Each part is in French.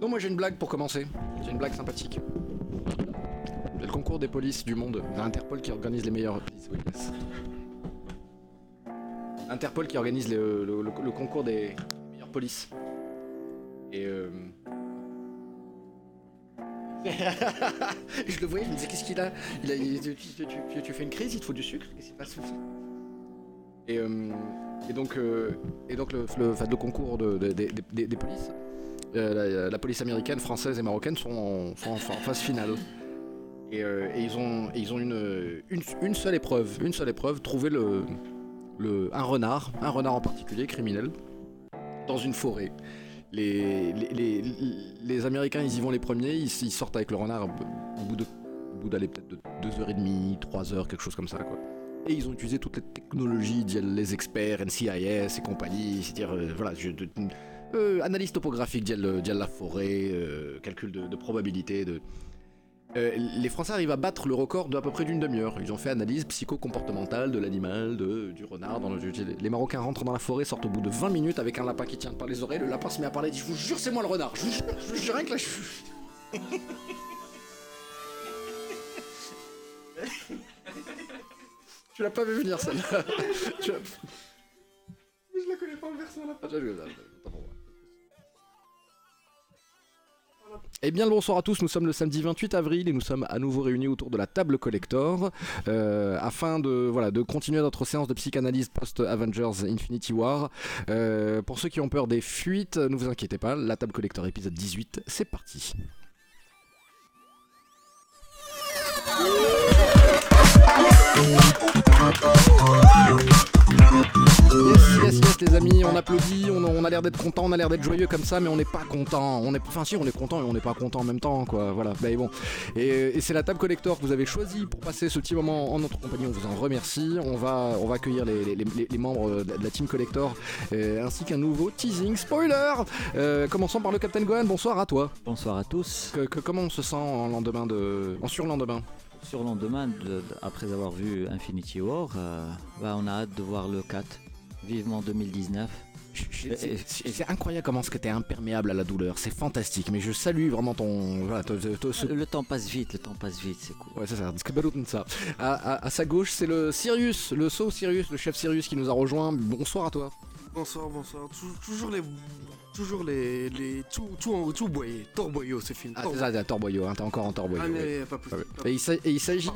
Non, moi j'ai une blague pour commencer. J'ai une blague sympathique. Le concours des polices du monde, Interpol qui organise les meilleures polices. Interpol qui organise le, concours des meilleures polices. Et euh... je le voyais, je me disais qu'est-ce qu'il a, il a tu, fais une crise, il te faut du sucre, qu'est-ce qui se passe? Et, euh, et donc, euh, et donc le, concours de- de- des- des- des polices, euh, la, la police américaine, française et marocaine sont en, phase finale. Et, euh, ils ont, une, seule épreuve, une seule épreuve, trouver un renard, un renard en particulier, criminel, dans une forêt. Les, Américains, ils y vont les premiers, ils, sortent avec le renard au bout d'aller peut-être de 2h30, 3h, quelque chose comme ça. Et ils ont utilisé toutes les technologies, les experts, NCIS et compagnie, c'est-à-dire, euh, voilà, je- euh, analyse topographique d'IL, d'IL la forêt, euh, calcul de, de probabilité, de... Euh, les Français arrivent à battre le record d'à peu près d'une demi-heure. Ils ont fait analyse psycho-comportementale de l'animal, de, du renard. Dans le, les Marocains rentrent dans la forêt, sortent au bout de 20 minutes avec un lapin qui tient par les oreilles. Le lapin se met à parler, dit Je vous jure, c'est moi le renard. Je vous jure, je vous jure, rien que là, je suis. Tu l'as pas vu venir celle-là Tu Je la connais pas en version là. Ah, Eh bien le bonsoir à tous, nous sommes le samedi 28 avril et nous sommes à nouveau réunis autour de la table collector euh, afin de, continuer notre séance de psychanalyse post-Avengers Infinity War. Euh, pour ceux qui ont peur des fuites, ne vous inquiétez pas, la table collector épisode 18, c'est parti. Yes, yes, yes, les amis, on applaudit, on, on a l'air d'être content, on a l'air d'être joyeux comme ça, mais on n'est pas content. On est, enfin, si, on est content et on n'est pas content en même temps, quoi. Voilà, mais bon. Et, et c'est la table collector que vous avez choisi pour passer ce petit moment en notre compagnie. On vous en remercie. On va, on va accueillir les, les- les- les membres de la team collector euh, ainsi qu'un nouveau teasing spoiler. Euh, commençons par le Captain Gohan. Bonsoir à toi. Bonsoir à tous. Que- que- comment on se sent en lendemain de, en surlendemain? Sur le lendemain, de- de- après avoir vu Infinity War, euh, bah, on a hâte de voir le 4. Vivement 2019. C'est- incroyable comment ce que t'es imperméable à la douleur. C'est fantastique. Mais je salue vraiment ton, voilà, ce Le temps passe vite, le temps passe vite, c'est cool. Ouais, c'est ça, ça. À, à- à sa gauche, c'est le Sirius, le saut Sirius, le chef Sirius qui nous a rejoint. Bonsoir à toi. Bonsoir, bonsoir. Tou- toujours les. Toujours les. les tout, tout, en- tout boyé. Torboyau ce film. Ah, c'est ça, t'es à Torboyau, hein, t'es encore en Torboyau. Ah, ouais. mais pas. Ouais, pas Et il s'a- et il s'agit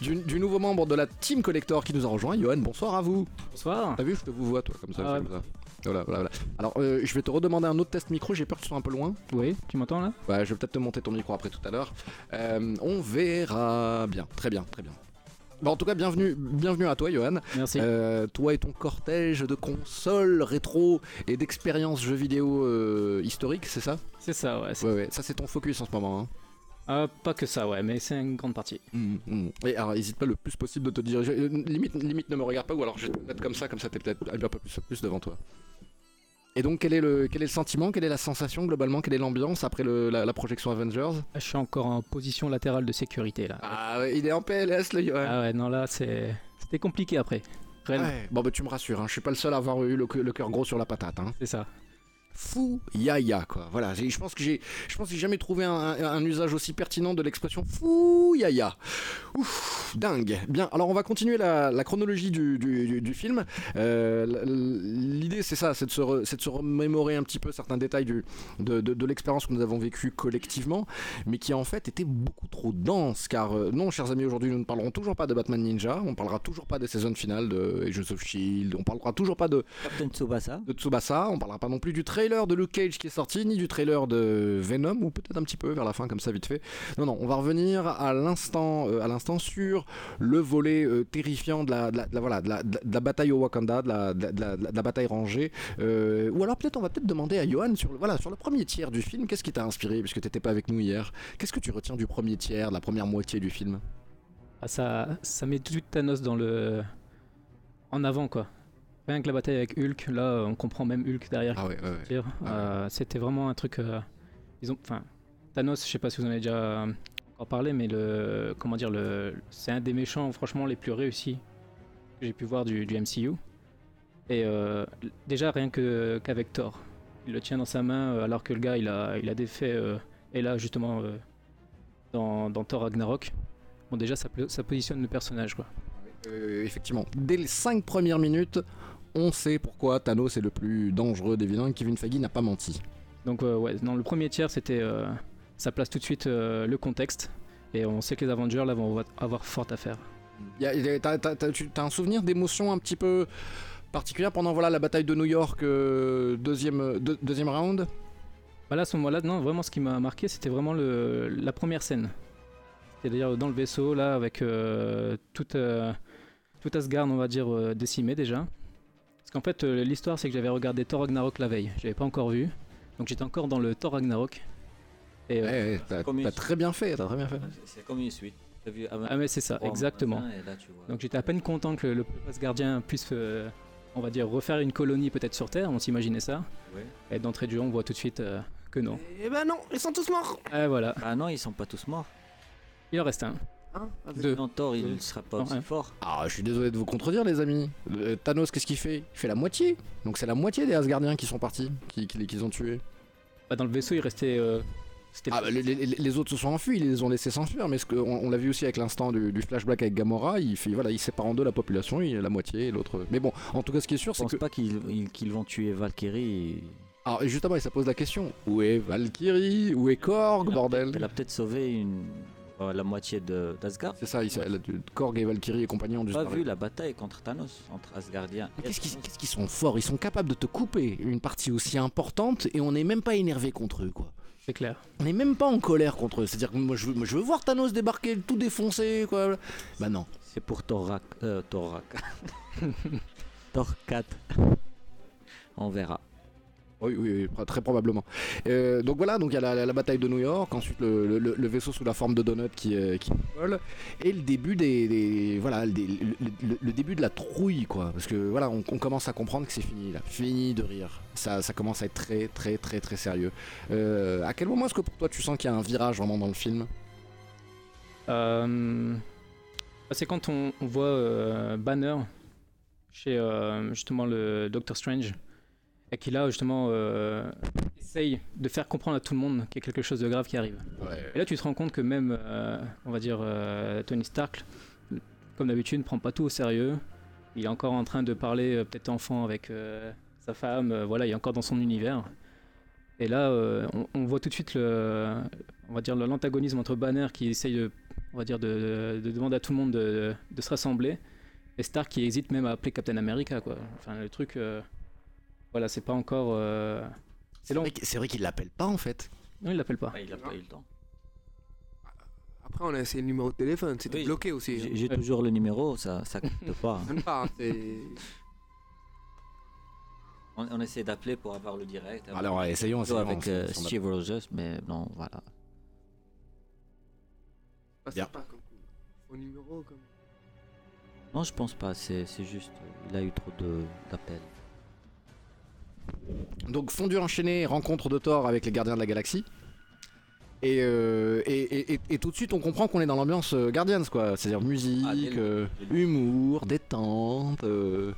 du, du nouveau membre de la Team Collector qui nous a rejoint, Johan. Bonsoir à vous. Bonsoir. T'as vu, je te vous vois, toi, comme ça. Ah ouais. comme ça. Voilà, voilà, voilà. Alors, euh, je vais te redemander un autre test micro, j'ai peur que tu sois un peu loin. Oui, tu m'entends là? Ouais, je vais peut-être te monter ton micro après tout à l'heure. Euh, on verra bien, très bien, très bien. Bon, en tout cas, bienvenue, bienvenue à toi, Johan. Merci. Euh, toi et ton cortège de consoles rétro et d'expériences jeux vidéo euh, historiques, c'est ça? C'est ça, ouais. Ouais, ouais, ça c'est ton focus en ce moment. Hein. Ah, pas que ça, ouais, mais c'est une grande partie. Mm, mm. Et alors, n'hésite pas le plus possible de te diriger. euh, Limite, limite ne me regarde pas, ou alors je vais te mettre comme ça, comme ça t'es peut-être un peu plus, plus devant toi. Et donc, quel est, le, quel est le sentiment, quelle est la sensation globalement, quelle est l'ambiance après le- la, la projection Avengers? Je suis encore en position latérale de sécurité là. Ah, ouais, il est en PLS, le Johan. Ah ouais, non là, c'est... C'était compliqué après. Ouais. Bon, bah tu me rassures, hein, je suis pas le seul à avoir eu le, le cœur gros sur la patate. Hein. c'est ça. Fou yaya quoi. Voilà, je pense que j'ai, je pense que j'ai jamais trouvé un, un- un usage aussi pertinent de l'expression fou yaya. Ouf, dingue. Bien, alors on va continuer la, la chronologie du, du- du- du film. Euh, L'idée c'est ça, c'est de, se re- c'est de se remémorer un petit peu certains détails du, de, de- de l'expérience que nous avons vécue collectivement, mais qui en fait était beaucoup trop dense. Car euh, non, chers amis, aujourd'hui nous ne parlerons toujours pas de Batman Ninja, on parlera toujours pas des saisons finales de Agents of Shield, on parlera toujours pas de Captain Tsubasa. de Tsubasa, on parlera pas non plus du trailer de Luke Cage qui est sorti, ni du trailer de Venom, ou peut-être un petit peu vers la fin comme ça vite fait. Non, non, on va revenir à l'instant, euh, à l'instant sur le volet terrifiant de la, de la- bataille au Wakanda, de la bataille rangée. Euh, ou alors peut-être on va peut-être demander à Johan sur le, voilà, sur le premier tiers du film, qu'est-ce qui t'a inspiré, puisque t'étais pas avec nous hier. Qu'est-ce que tu retiens du premier tiers, de la première moitié du film? Ah, ça, ça met tout de suite Thanos dans le... En avant, quoi. Rien que la bataille avec Hulk, là, on comprend même Hulk derrière. Ah ouais, ouais, ouais. dire. Ah. Euh, C'était vraiment un truc. euh, ils ont, enfin, Thanos, je sais pas si vous en avez déjà encore parlé, mais le, comment dire, le, c'est un des méchants, franchement, les plus réussis que j'ai pu voir du, du MCU. Et euh, déjà rien que qu'avec Thor, il le tient dans sa main euh, alors que le gars il a, il a défait euh, et là justement euh, dans, dans Thor Ragnarok. Bon déjà ça, ça positionne le personnage quoi. Effectivement, dès les 5 premières minutes, on sait pourquoi Thanos est le plus dangereux des vilains. Kevin Feige n'a pas menti. Donc euh, ouais, dans le premier tiers c'était euh, ça place tout de suite euh, le contexte et on sait que les Avengers là vont avoir fort à faire. Y a- y a- T'as un souvenir d'émotion un petit peu particulière pendant voilà la bataille de New York, deuxième, deux- deuxième round? Bah là, à ce moment-là, non, vraiment ce qui m'a marqué, c'était vraiment le, la première scène. C'est-à-dire dans le vaisseau, là, avec euh, tout, Asgard, on va dire, décimé déjà. Parce qu'en fait, euh, l'histoire, c'est que j'avais regardé Thor Ragnarok la veille. J'avais pas encore vu. Donc j'étais encore dans le Thor Ragnarok. Et, euh, Ouais, ouais, t'as Comme une- t'as très bien fait, t'as très bien fait. C'est comme une suite. T'as vu avant- ah, mais c'est ça, exactement. magasins, et là, tu vois. Donc j'étais à peine content que le, le asgardien puisse, euh, on va dire, refaire une colonie peut-être sur Terre. On s'imaginait ça. Ouais. Et d'entrée de jeu, on voit tout de suite euh, que non. Eh ben non, ils sont tous morts. Et voilà, Ah non, ils sont pas tous morts. il en reste un. Hein Avec- Deux. Non, Thor, il Deux. ne sera pas Non, aussi ouais. fort. Ah, je suis désolé de vous contredire, les amis. Euh, Thanos, qu'est-ce qu'il fait? Il fait la moitié. Donc c'est la moitié des Asgardiens qui sont partis, qui, qui, ont tués. Bah, dans le vaisseau, il restait. euh, c'était Ah, bah, les, les- les autres se sont enfuis, ils les ont laissés s'enfuir, mais ce que, on, on l'a vu aussi avec l'instant du, du flashback avec Gamora, il, fait, voilà, il sépare en deux la population, il y a la moitié et l'autre. Mais bon, en tout cas, ce qui est sûr, Je c'est pense que. pas qu'ils ils- qu'ils vont tuer Valkyrie. Alors, justement, ça pose la question où est Valkyrie? Où est Korg, bordel? Elle a peut-être sauvé une... euh, la moitié de- d'Asgard. C'est ça, il, a- Korg et Valkyrie et compagnie ont dû Pas vu la bataille contre Thanos, entre Asgardiens. Qu'est-ce qu'ils Thanos. qu'est-ce qu'ils sont forts Ils sont capables de te couper une partie aussi importante et on n'est même pas énervé contre eux, quoi. C'est clair. On n'est même pas en colère contre eux. C'est-à-dire que moi je, veux, moi, je veux voir Thanos débarquer, tout défoncer, quoi. Bah non. C'est pour Thorak. Euh, Thorak. Thor 4. On verra. Oui, oui, très probablement. Euh, donc voilà, donc il y a la, bataille de New York, ensuite le, vaisseau sous la forme de donut qui, euh, qui vole, et le début des, voilà, le, début de la trouille, quoi. Parce que voilà, on, commence à comprendre que c'est fini, là, fini de rire. Ça, commence à être très, très, très, très sérieux. Euh, à quel moment est-ce que pour toi tu sens qu'il y a un virage vraiment dans le film? Euh, bah, c'est quand on, on voit Banner chez justement le Doctor Strange et qu'il a justement euh, essaye de faire comprendre à tout le monde qu'il y a quelque chose de grave qui arrive. Et là, tu te rends compte que même, euh, on va dire, euh, Tony Stark, comme d'habitude, ne prend pas tout au sérieux. Il est encore en train de parler, peut-être enfant, avec sa femme. voilà, il est encore dans son univers. Et là, on, on voit tout de suite le, on va dire, l'antagonisme entre Banner qui essaye de, on va dire, de, de demander à tout le monde de, de se rassembler, et Stark qui hésite même à appeler Captain America, quoi. Enfin, le truc, voilà, c'est pas encore. euh, c'est long. vrai, qu'- c'est vrai qu'il l'appelle pas en fait. Non, il l'appelle pas. Ah, il a pas eu le temps. Après, on a essayé le numéro de téléphone, c'était Oui. bloqué aussi. hein. J'ai j'ai toujours le numéro, ça ça capte pas. hein. Même pas, hein, c'est- On, on essaie d'appeler pour avoir le direct. avoir Alors ouais, essayons, essayons. avec euh, Steve Rogers, mais non, voilà. Bien. pas comme au numéro comme. Non, je pense pas, c'est c'est juste, euh, il a eu trop d'appels. Donc fondu enchaîné, rencontre de Thor avec les gardiens de la galaxie. Et, euh, et, et- et- et tout de suite on comprend qu'on est dans l'ambiance euh, Guardians quoi. C'est-à-dire musique, Ah, euh, humour, détente, euh,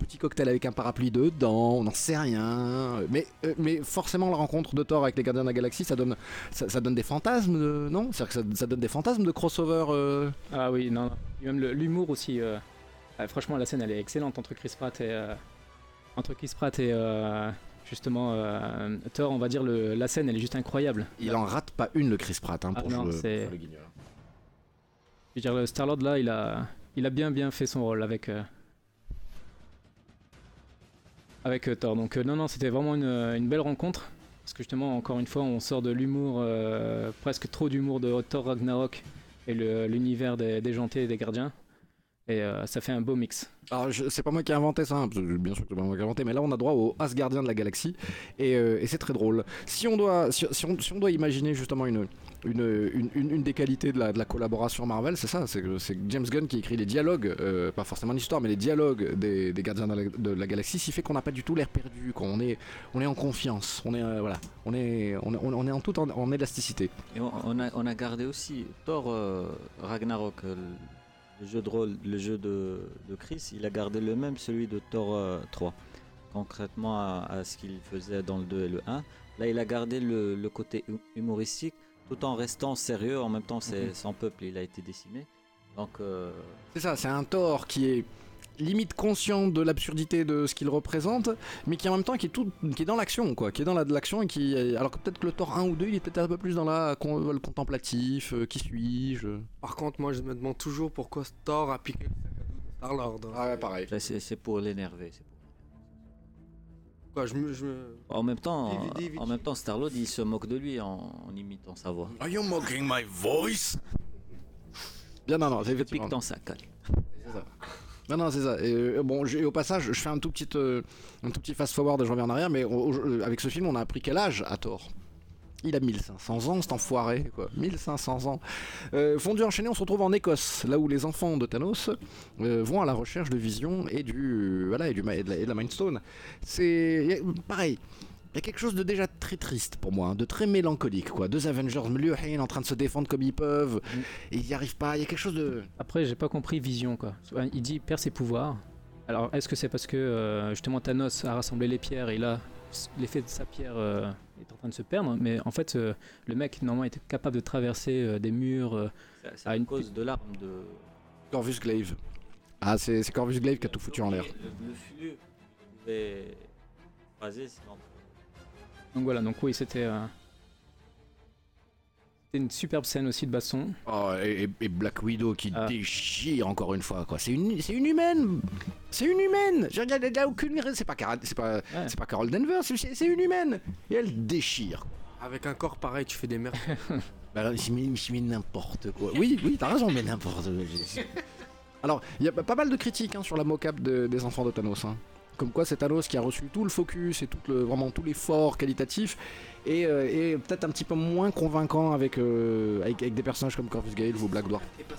petit cocktail avec un parapluie dedans, on n'en sait rien. Mais, euh, mais forcément la rencontre de Thor avec les gardiens de la galaxie ça donne, ça, ça donne des fantasmes, de- non? C'est-à-dire que ça, ça donne des fantasmes de crossover. euh, Ah oui, non, non. Et même l'humour aussi. euh, ah, franchement, la scène, elle est excellente entre Chris Pratt et euh, entre Chris Pratt et euh, justement euh, Thor. On va dire le, la scène, elle est juste incroyable. Il en rate pas une le Chris Pratt hein, Ah pour, non, jouer- pour le guignol. Je veux dire, le Star Lord là, il a, il a bien bien fait son rôle avec euh, avec euh, Thor. Donc euh, non, non, c'était vraiment une, une belle rencontre. Parce que justement, encore une fois, on sort de l'humour, presque trop d'humour de Thor Ragnarok et l'univers des, des gentils et des gardiens. Et euh, ça fait un beau mix. Alors, c'est pas moi qui ai inventé ça, hein, parce que bien sûr que c'est pas moi qui ai inventé, mais là on a droit au Asgardien de la galaxie, et, euh, et c'est très drôle. Si on doit, si, si on, si on doit imaginer justement une, une, une, une- une des qualités de la, de la collaboration Marvel, c'est ça, c'est que James Gunn qui écrit les dialogues, euh, pas forcément l'histoire, mais les dialogues des, des Gardiens de la, de la galaxie, ce qui fait qu'on n'a pas du tout l'air perdu, quoi. On, est, on est en confiance, on est, euh, voilà, on est, on, est- on est en tout en, en élasticité. Et on, on a, on a gardé aussi Thor euh, Ragnarok, euh, le jeu de rôle, le jeu de, de Chris, il a gardé le même, celui de Thor euh, 3. concrètement à, à ce qu'il faisait dans le 2 et le 1. Là, il a gardé le, le côté hu- humoristique tout en restant sérieux. En même temps, c'est Mhm. son peuple, il a été décimé. Donc, euh, C'est ça, c'est un Thor qui est limite conscient de l'absurdité de ce qu'il représente, mais qui en même temps qui est tout, qui est dans l'action, quoi, qui est dans la- de l'action et qui, alors que peut-être que le Thor 1 ou 2, il est peut-être un peu plus dans la con- le contemplatif, euh, qui suis-je. Par contre, moi, je me demande toujours pourquoi Thor a piqué le sac à dos de Star-Lord. hein. Ah ouais, pareil. c'est pour l'énerver. c'est pour- Quoi, je me, je me- En même temps, DVD, DVD. en même temps, Starlord, il se moque de lui en, en imitant sa voix. Are you mocking my voice? Bien, non, non, effectivement. pique dans sa cale. C'est ça. Non, non, c'est ça. Et, euh, bon, j'ai- au passage, je fais un tout petit, euh, un tout petit fast-forward et je reviens en arrière, mais euh, avec ce film, on a appris quel âge à Thor Il a 1500 ans, cet enfoiré, quoi. 1500 ans. Euh, fondu enchaîné, on se retrouve en Écosse, là où les enfants de Thanos vont à la recherche de Vision et du, voilà, et du, et de la, et de la Mind Stone. C'est pareil. Il y a quelque chose de déjà très triste pour moi, hein, de très mélancolique, quoi. Deux Avengers, Mlurhen en train de se défendre comme ils peuvent, et ils n'y arrivent pas. Il y a quelque chose de. Après, j'ai pas compris Vision quoi. Il dit il perd ses pouvoirs. Alors, est-ce que c'est parce que euh, justement Thanos a rassemblé les pierres et là, l'effet de sa pierre euh, est en train de se perdre Mais en fait, euh, le mec normalement était capable de traverser euh, des murs. C'est- à une cause de l'arme de. Corvus Glaive. Ah, c'est c'est Corvus Glaive qui a tout foutu en l'air. Le, le flux. Donc voilà, donc oui, c'était. euh, C'était une superbe scène aussi de baston. Oh, et, et Black Widow qui Ah. déchire encore une fois, quoi. C'est une, c'est une humaine C'est une humaine Il n'y a, aucune raison. C'est pas, Cara- c'est pas, Ouais. c'est pas Carol Denver, c'est- une humaine Et elle déchire. Avec un corps pareil, tu fais des merdes. Bah, là, je mets, je mets n'importe quoi. Oui, oui, t'as raison, mais n'importe quoi. Alors, il y a pas mal de critiques hein, sur la mocap de- des enfants de Thanos. hein. Comme quoi, c'est Thanos qui a reçu tout le focus et tout le, vraiment tout l'effort qualitatif, et, euh, et peut-être un petit peu moins convaincant avec, euh, avec, avec des personnages comme Corvus Glaive ou Black Dwarf. Pas.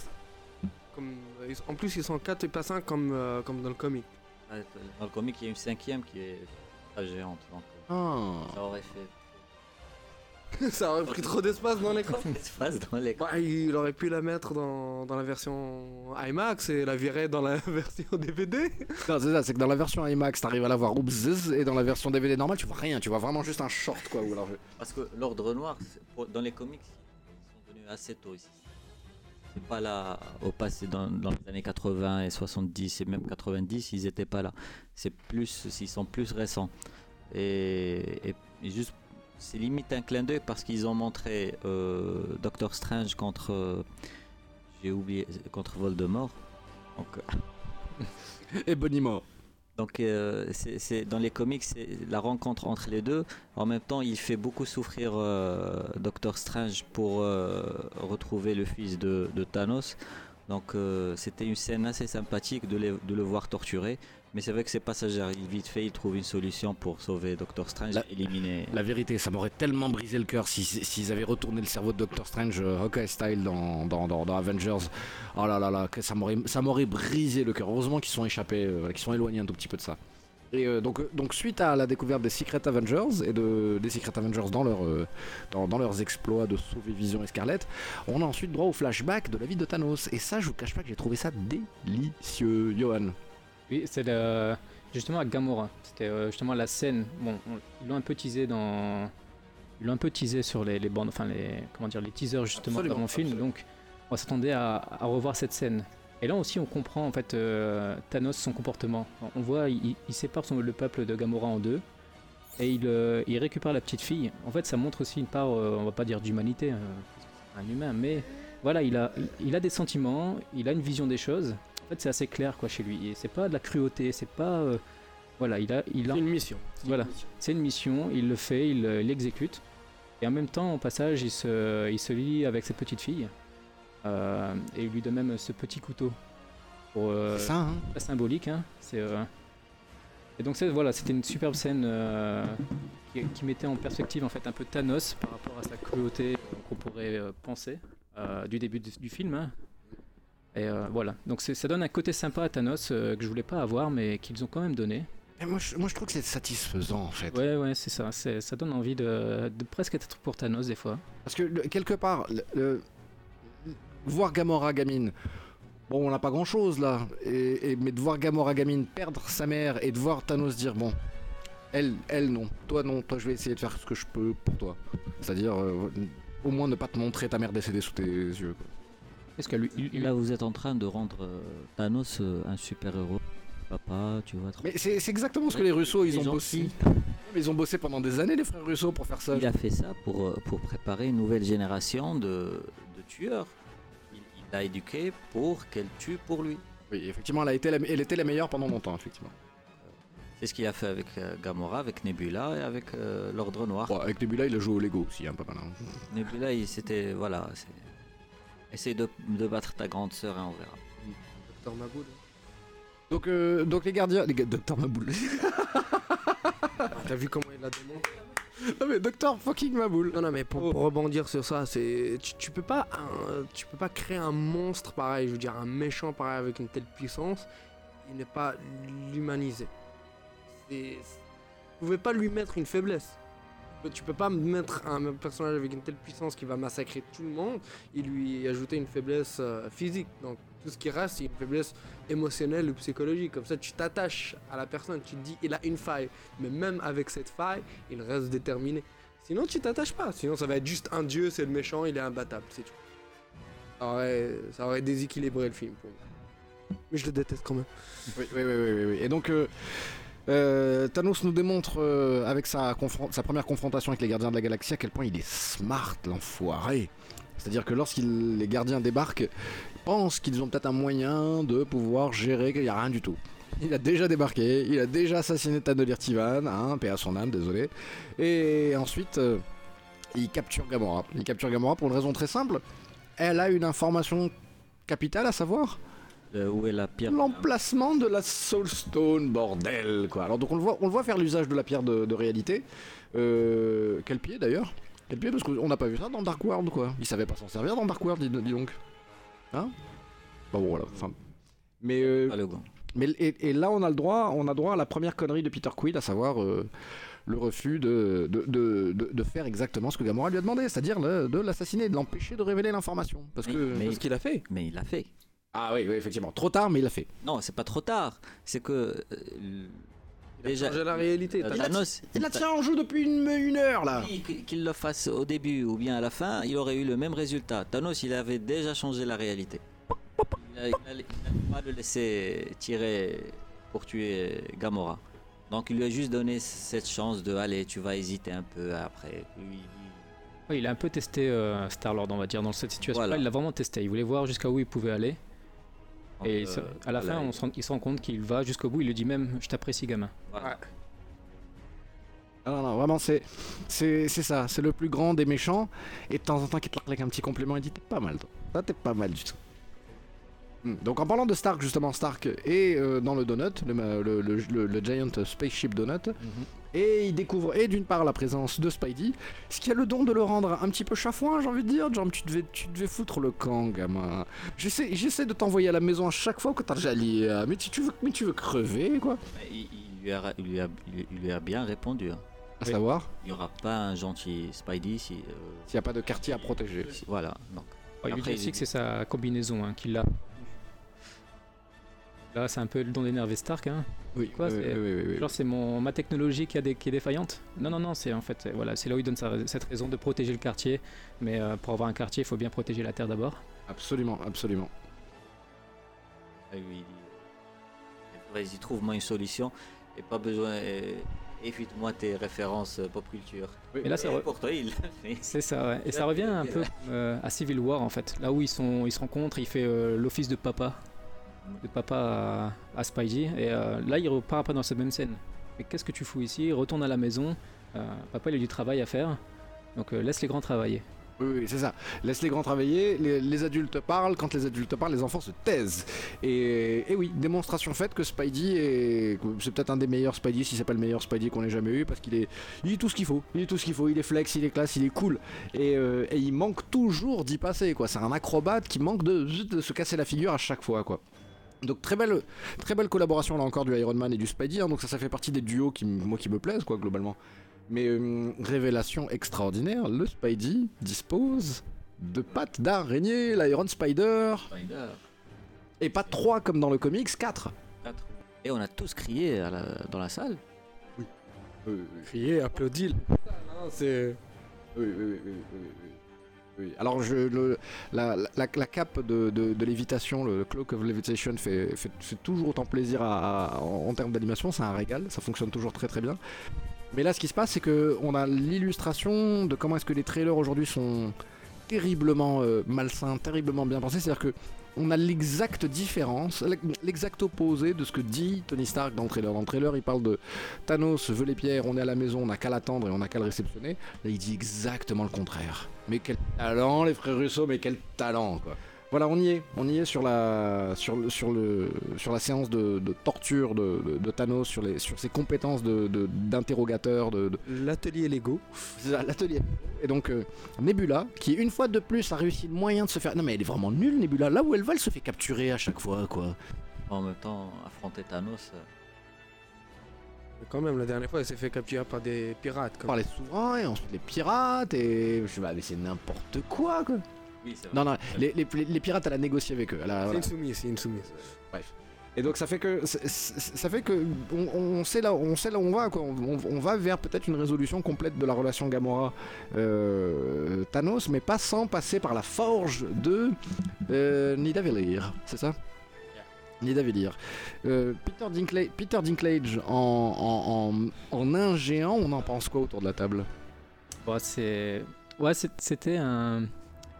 Comme, euh, en plus, ils sont 4 et pas 5 comme, euh, comme dans le comic. Dans le comic, il y a une cinquième qui est très géante. Donc, Ah. ça aurait fait ça aurait pris trop d'espace dans l'écran. espace dans les. Bah, il aurait pu la mettre dans, dans la version IMAX et la virer dans la version DVD. Non, c'est ça, c'est que dans la version IMAX, t'arrives à la voir oups, et dans la version DVD normale, tu vois rien, tu vois vraiment juste un short, quoi. Ou alors, Parce que l'ordre noir, dans les comics, ils sont venus assez tôt ici. C'est pas là au passé, dans, dans les années 80 et 70 et même 90, ils étaient pas là. C'est plus, ils sont plus récents. Et, et- et juste, c'est limite un clin d'œil parce qu'ils ont montré euh, Doctor Strange contre, euh, j'ai oublié, contre Voldemort. Donc, et Bonnie Moore. donc euh, c'est c'est- dans les comics, c'est la rencontre entre les deux. En même temps, il fait beaucoup souffrir euh, Doctor Strange pour euh, retrouver le fils de, de Thanos. Donc euh, c'était une scène assez sympathique de, les- de le voir torturé. Mais c'est vrai que c'est passager. Il vite fait, il trouve une solution pour sauver Doctor Strange La- éliminer. La vérité, ça m'aurait tellement brisé le cœur si- s'ils avaient retourné le cerveau de Doctor Strange euh, Hawkeye style dans, dans, dans- dans Avengers. Oh là là là, que ça m'aurait ça m'aurait brisé le cœur. Heureusement qu'ils sont échappés, euh, qu'ils sont éloignés un tout petit peu de ça. Et euh, donc, donc suite à la découverte des Secret Avengers et de, des Secret Avengers dans, leur, euh, dans, dans leurs exploits de sauver Vision et Scarlet, on a ensuite droit au flashback de la vie de Thanos. Et ça, je vous cache pas que j'ai trouvé ça délicieux, Johan. Oui, c'est le- justement à Gamora. C'était euh, justement la scène. Bon, on- ils l'ont un peu teasé dans. Ils l'ont un peu teasé sur les, les bandes, enfin les comment dire les teasers justement Absolument, dans mon film. absolument. Donc, on s'attendait à, à revoir cette scène. Et là aussi, on comprend en fait euh, Thanos son comportement. On voit, il, il sépare son- le peuple de Gamora en deux. Et il, euh, il récupère la petite fille. En fait, ça montre aussi une part, euh, on va pas dire d'humanité, c'est un humain, mais voilà, il a, il a des sentiments, il a une vision des choses. En fait, c'est assez clair quoi chez lui. Et c'est pas de la cruauté, c'est pas, euh, voilà, il a, il a, une mission. voilà, c'est une mission, il le fait, il euh, l'exécute. Et en même temps, au passage, il se, il se lie avec cette petite fille. Euh, et il lui donne même ce petit couteau. Pour, euh, ça, hein très symbolique. Hein. C'est, euh, Et donc c'est- voilà, c'était une superbe scène euh, qui, qui mettait en perspective en fait un peu Thanos par rapport à sa cruauté qu'on pourrait euh, penser euh, du début du, du film. hein. Et euh, voilà, donc ça donne un côté sympa à Thanos euh, que je voulais pas avoir, mais qu'ils ont quand même donné. Et moi, je, moi, je trouve que c'est satisfaisant, en fait. Ouais, ouais, c'est ça. Ça donne envie de, de presque être pour Thanos des fois. Parce que le- quelque part, le- le- voir Gamora gamine, bon, on n'a pas grand chose là, et, et- mais de voir Gamora gamine perdre sa mère et de voir Thanos dire bon, Elle, elle non. Toi non. Toi je vais essayer de faire ce que je peux pour toi. C'est-à-dire euh, au moins ne pas te montrer ta mère décédée sous tes yeux. quoi. Est-ce que lui, lui- lui- Là, vous êtes en train de rendre euh, Thanos euh, un super-héros. Papa, tu vois. trop- Mais c'est exactement ce que les Russo ils ont bossé. Ils ont bossé pendant des années les frères Russo pour faire ça. Il a fait ça pour, euh, pour préparer une nouvelle génération de, de tueurs. Il l'a éduqué pour qu'elle tue pour lui. Oui, effectivement, elle, a été la, elle était la meilleure pendant longtemps, effectivement. C'est ce qu'il a fait avec Gamora, avec Nebula et avec euh, l'Ordre Noir. Avec Nebula, il a joué au Lego aussi, hein, pas mal. hein. Nebula, il c'était. Voilà. Essaye de, de battre ta grande sœur et on verra. Docteur Maboul. Donc, euh, donc les gardiens. Les ga- Docteur Maboul. T'as vu comment il la démonte non mais Docteur fucking Maboul. Non, non, mais pour, Oh. pour rebondir sur ça, c'est tu, tu peux pas un- tu peux pas créer un monstre pareil, je veux dire un méchant pareil avec une telle puissance et ne pas l'humaniser. Vous pouvez pas lui mettre une faiblesse. Tu peux- pas mettre un personnage avec une telle puissance qui va massacrer tout le monde et lui ajouter une faiblesse euh, physique. Donc tout ce qui reste, c'est une faiblesse émotionnelle ou psychologique. Comme ça, tu t'attaches à la personne, tu te dis il a une faille, mais même avec cette faille, il reste déterminé. Sinon, tu t'attaches pas. Sinon, ça va être juste un dieu, c'est le méchant, il est imbattable, c'est tout. Ça aurait, ça aurait déséquilibré le film pour moi. Mais je le déteste quand même. Oui, oui, oui, oui, oui, oui. Et donc, euh, euh, Thanos nous démontre euh, avec sa, première confrontation avec les gardiens de la galaxie à quel point il est smart, l'enfoiré. C'est-à-dire que lorsque les gardiens débarquent, ils pensent qu'ils ont peut-être un moyen de pouvoir gérer qu'il n'y a rien du tout. Il a déjà débarqué, il a déjà assassiné Tanolir Tivan, hein, paix à son âme, désolé. Et ensuite, euh, il capture Gamora. Il capture Gamora pour une raison très simple. Elle a une information capitale à savoir? Où est la pierre L'emplacement de la Soul Stone, bordel quoi. Alors donc on le voit, on le voit faire l'usage de la pierre de, de réalité. Euh, quel pied d'ailleurs? Quel pied? Parce qu'on n'a pas vu ça dans Dark World quoi. Il savait pas s'en servir dans Dark World, dis, dis donc. Hein? Bon bon, voilà. Enfin, mais euh, mais et, et là on a le droit, on a droit à la première connerie de Peter Quill, à savoir euh, le refus de de, de, de- de faire exactement ce que Gamora lui a demandé, c'est-à-dire de l'assassiner, de l'empêcher de révéler l'information. Parce Mais- que mais- ce qu'il a fait. Mais il l'a fait. Ah oui, oui effectivement, trop tard mais il l'a fait. Non, c'est pas trop tard. C'est que. euh, Il a Déjà- changé la réalité. euh, t'as- Thanos. Il la tient en jeu depuis une, une heure là. Oui, qu- Qu'il le fasse au début ou bien à la fin, il aurait eu le même résultat. Thanos, il avait déjà changé la réalité. Il a- il allait il allait pas le laisser tirer pour tuer Gamora. Donc il lui a juste donné cette chance de aller, tu vas hésiter un peu après. Lui, lui- Ouais, il a un peu testé euh, Star-Lord, on va dire, dans cette situation-là. Voilà. Il l'a vraiment testé. Il voulait voir jusqu'à où il pouvait aller. Et euh, à la fin, on se rend- il se rend compte qu'il va jusqu'au bout. Il lui dit même Je t'apprécie, gamin. voilà. Ah non, non, vraiment, c'est, c'est, c'est ça. C'est le plus grand des méchants. Et de temps en temps, qu'il te claque un petit compliment, il dit T'es pas mal, toi. Toi, t'es pas mal du tout. Hmm. Donc, en parlant de Stark, justement, Stark est euh, dans le donut, le, le, le- le- le Giant Spaceship Donut. Et il découvre, et d'une part, la présence de Spidey, ce qui a le don de le rendre un petit peu chafouin, j'ai envie de dire. Genre, tu devais, tu devais foutre le camp, gamin. J'essaie, j'essaie de t'envoyer à la maison à chaque fois que t'as jali. euh, Mais tu, tu veux, mais tu veux crever, quoi. Mais Il, il lui a, il, lui a, il- lui a bien répondu. hein. À Oui. savoir, Il n'y aura pas un gentil Spidey si. euh, s'il n'y a pas de quartier à protéger. si- voilà. Donc, Ouais, il lui dit Après, aussi que c'est sa combinaison hein, qu'il a. Là, c'est un peu le don d'énerver Stark. Hein. Oui, Quoi, oui, c'est- oui, oui, oui. Genre, c'est mon, ma technologie qui, a des, qui est défaillante Non, non, non, c'est en fait, c'est- voilà, c'est là où il donne sa cette raison de protéger le quartier. Mais euh, pour avoir un quartier, il faut bien protéger la Terre d'abord. Absolument, absolument. Et lui, il dit Vas-y, trouve-moi une solution et pas besoin. et- Évite-moi tes références euh, pop culture. Et là, ça re- pour toi, il. C'est ça, ouais. Et ça revient un peu euh, à Civil War en fait. Là où ils, sont, ils se rencontrent, il fait euh, l'office de papa. De papa à, Spidey. Et euh, là, il repart après dans cette même scène. Mais qu'est-ce que tu fous ici? Retourne à la maison. Euh, papa, il a du travail à faire. Donc euh, laisse les grands travailler. Oui, oui, c'est ça. Laisse les grands travailler, les, adultes parlent, quand les adultes parlent, les enfants se taisent. Et, et oui, démonstration faite que Spidey est. C'est peut-être un des meilleurs Spidey, si c'est pas le meilleur Spidey qu'on ait jamais eu, parce qu'il est. Il est tout ce qu'il faut. Il est tout ce qu'il faut. Il est flex, il est classe, il est cool. Et, et il manque toujours d'y passer, quoi. C'est un acrobate qui manque de, de se casser la figure à chaque fois, quoi. Donc très belle, très belle collaboration là encore du Iron Man et du Spidey. hein. donc ça, ça fait partie des duos qui, moi, qui me plaisent, quoi, globalement. Mais euh, révélation extraordinaire, le Spidey dispose de pattes d'araignée, l'Iron Spider, Spider, et pas trois comme dans le comics, quatre. quatre. Et on a tous crié à la- dans la salle. Oui, Crier, applaudir. Non, c'est. oui, oui, oui, oui, oui, oui. Alors je, le- la, la, cape de, lévitation, le cloak of levitation fait, toujours autant plaisir à, en termes d'animation, c'est un régal, ça fonctionne toujours très très bien. Mais là ce qui se passe c'est que on a l'illustration de comment est-ce que les trailers aujourd'hui sont terriblement euh, malsains, terriblement bien pensés, c'est-à-dire que on a l'exacte différence, l'exact opposé de ce que dit Tony Stark dans le trailer. Dans le trailer, il parle de Thanos veut les pierres, on est à la maison, on n'a qu'à l'attendre et on n'a qu'à le réceptionner. Là, il dit exactement le contraire. Mais quel talent, les frères Russo, mais quel talent, quoi. Voilà, on y est. On y est sur la, sur le, sur le, sur la séance de, de torture de, de- de Thanos, sur, les, sur ses compétences de- de- d'interrogateur, de, de, L'atelier Lego. c'est ça, l'atelier. Et donc euh, Nebula, qui une fois de plus a réussi le moyen de se faire. Non mais elle est vraiment nulle Nebula. Là où elle va, elle se fait capturer à chaque fois, quoi. En même temps, affronter Thanos, euh, Mais quand même, la dernière fois, elle s'est fait capturer par des pirates. Comme... Par les souverains et ensuite les pirates et je sais pas, mais c'est n'importe quoi, quoi. Oui, c'est Non, non, les, les- les pirates, elle a négocié avec eux. Elle a- C'est une soumise, c'est une soumise. Et donc ça fait que ça fait que on, on sait là on sait là où on va quoi. On, on- on va vers peut-être une résolution complète de la relation Gamora euh, Thanos, mais pas sans passer par la forge de euh, Nidavellir, c'est ça? Nidavellir. Euh, Peter, Dinklage, Peter Dinklage en, en, en, en un géant, on en pense quoi autour de la table? Bon, c'est. Ouais, c'est- c'était un.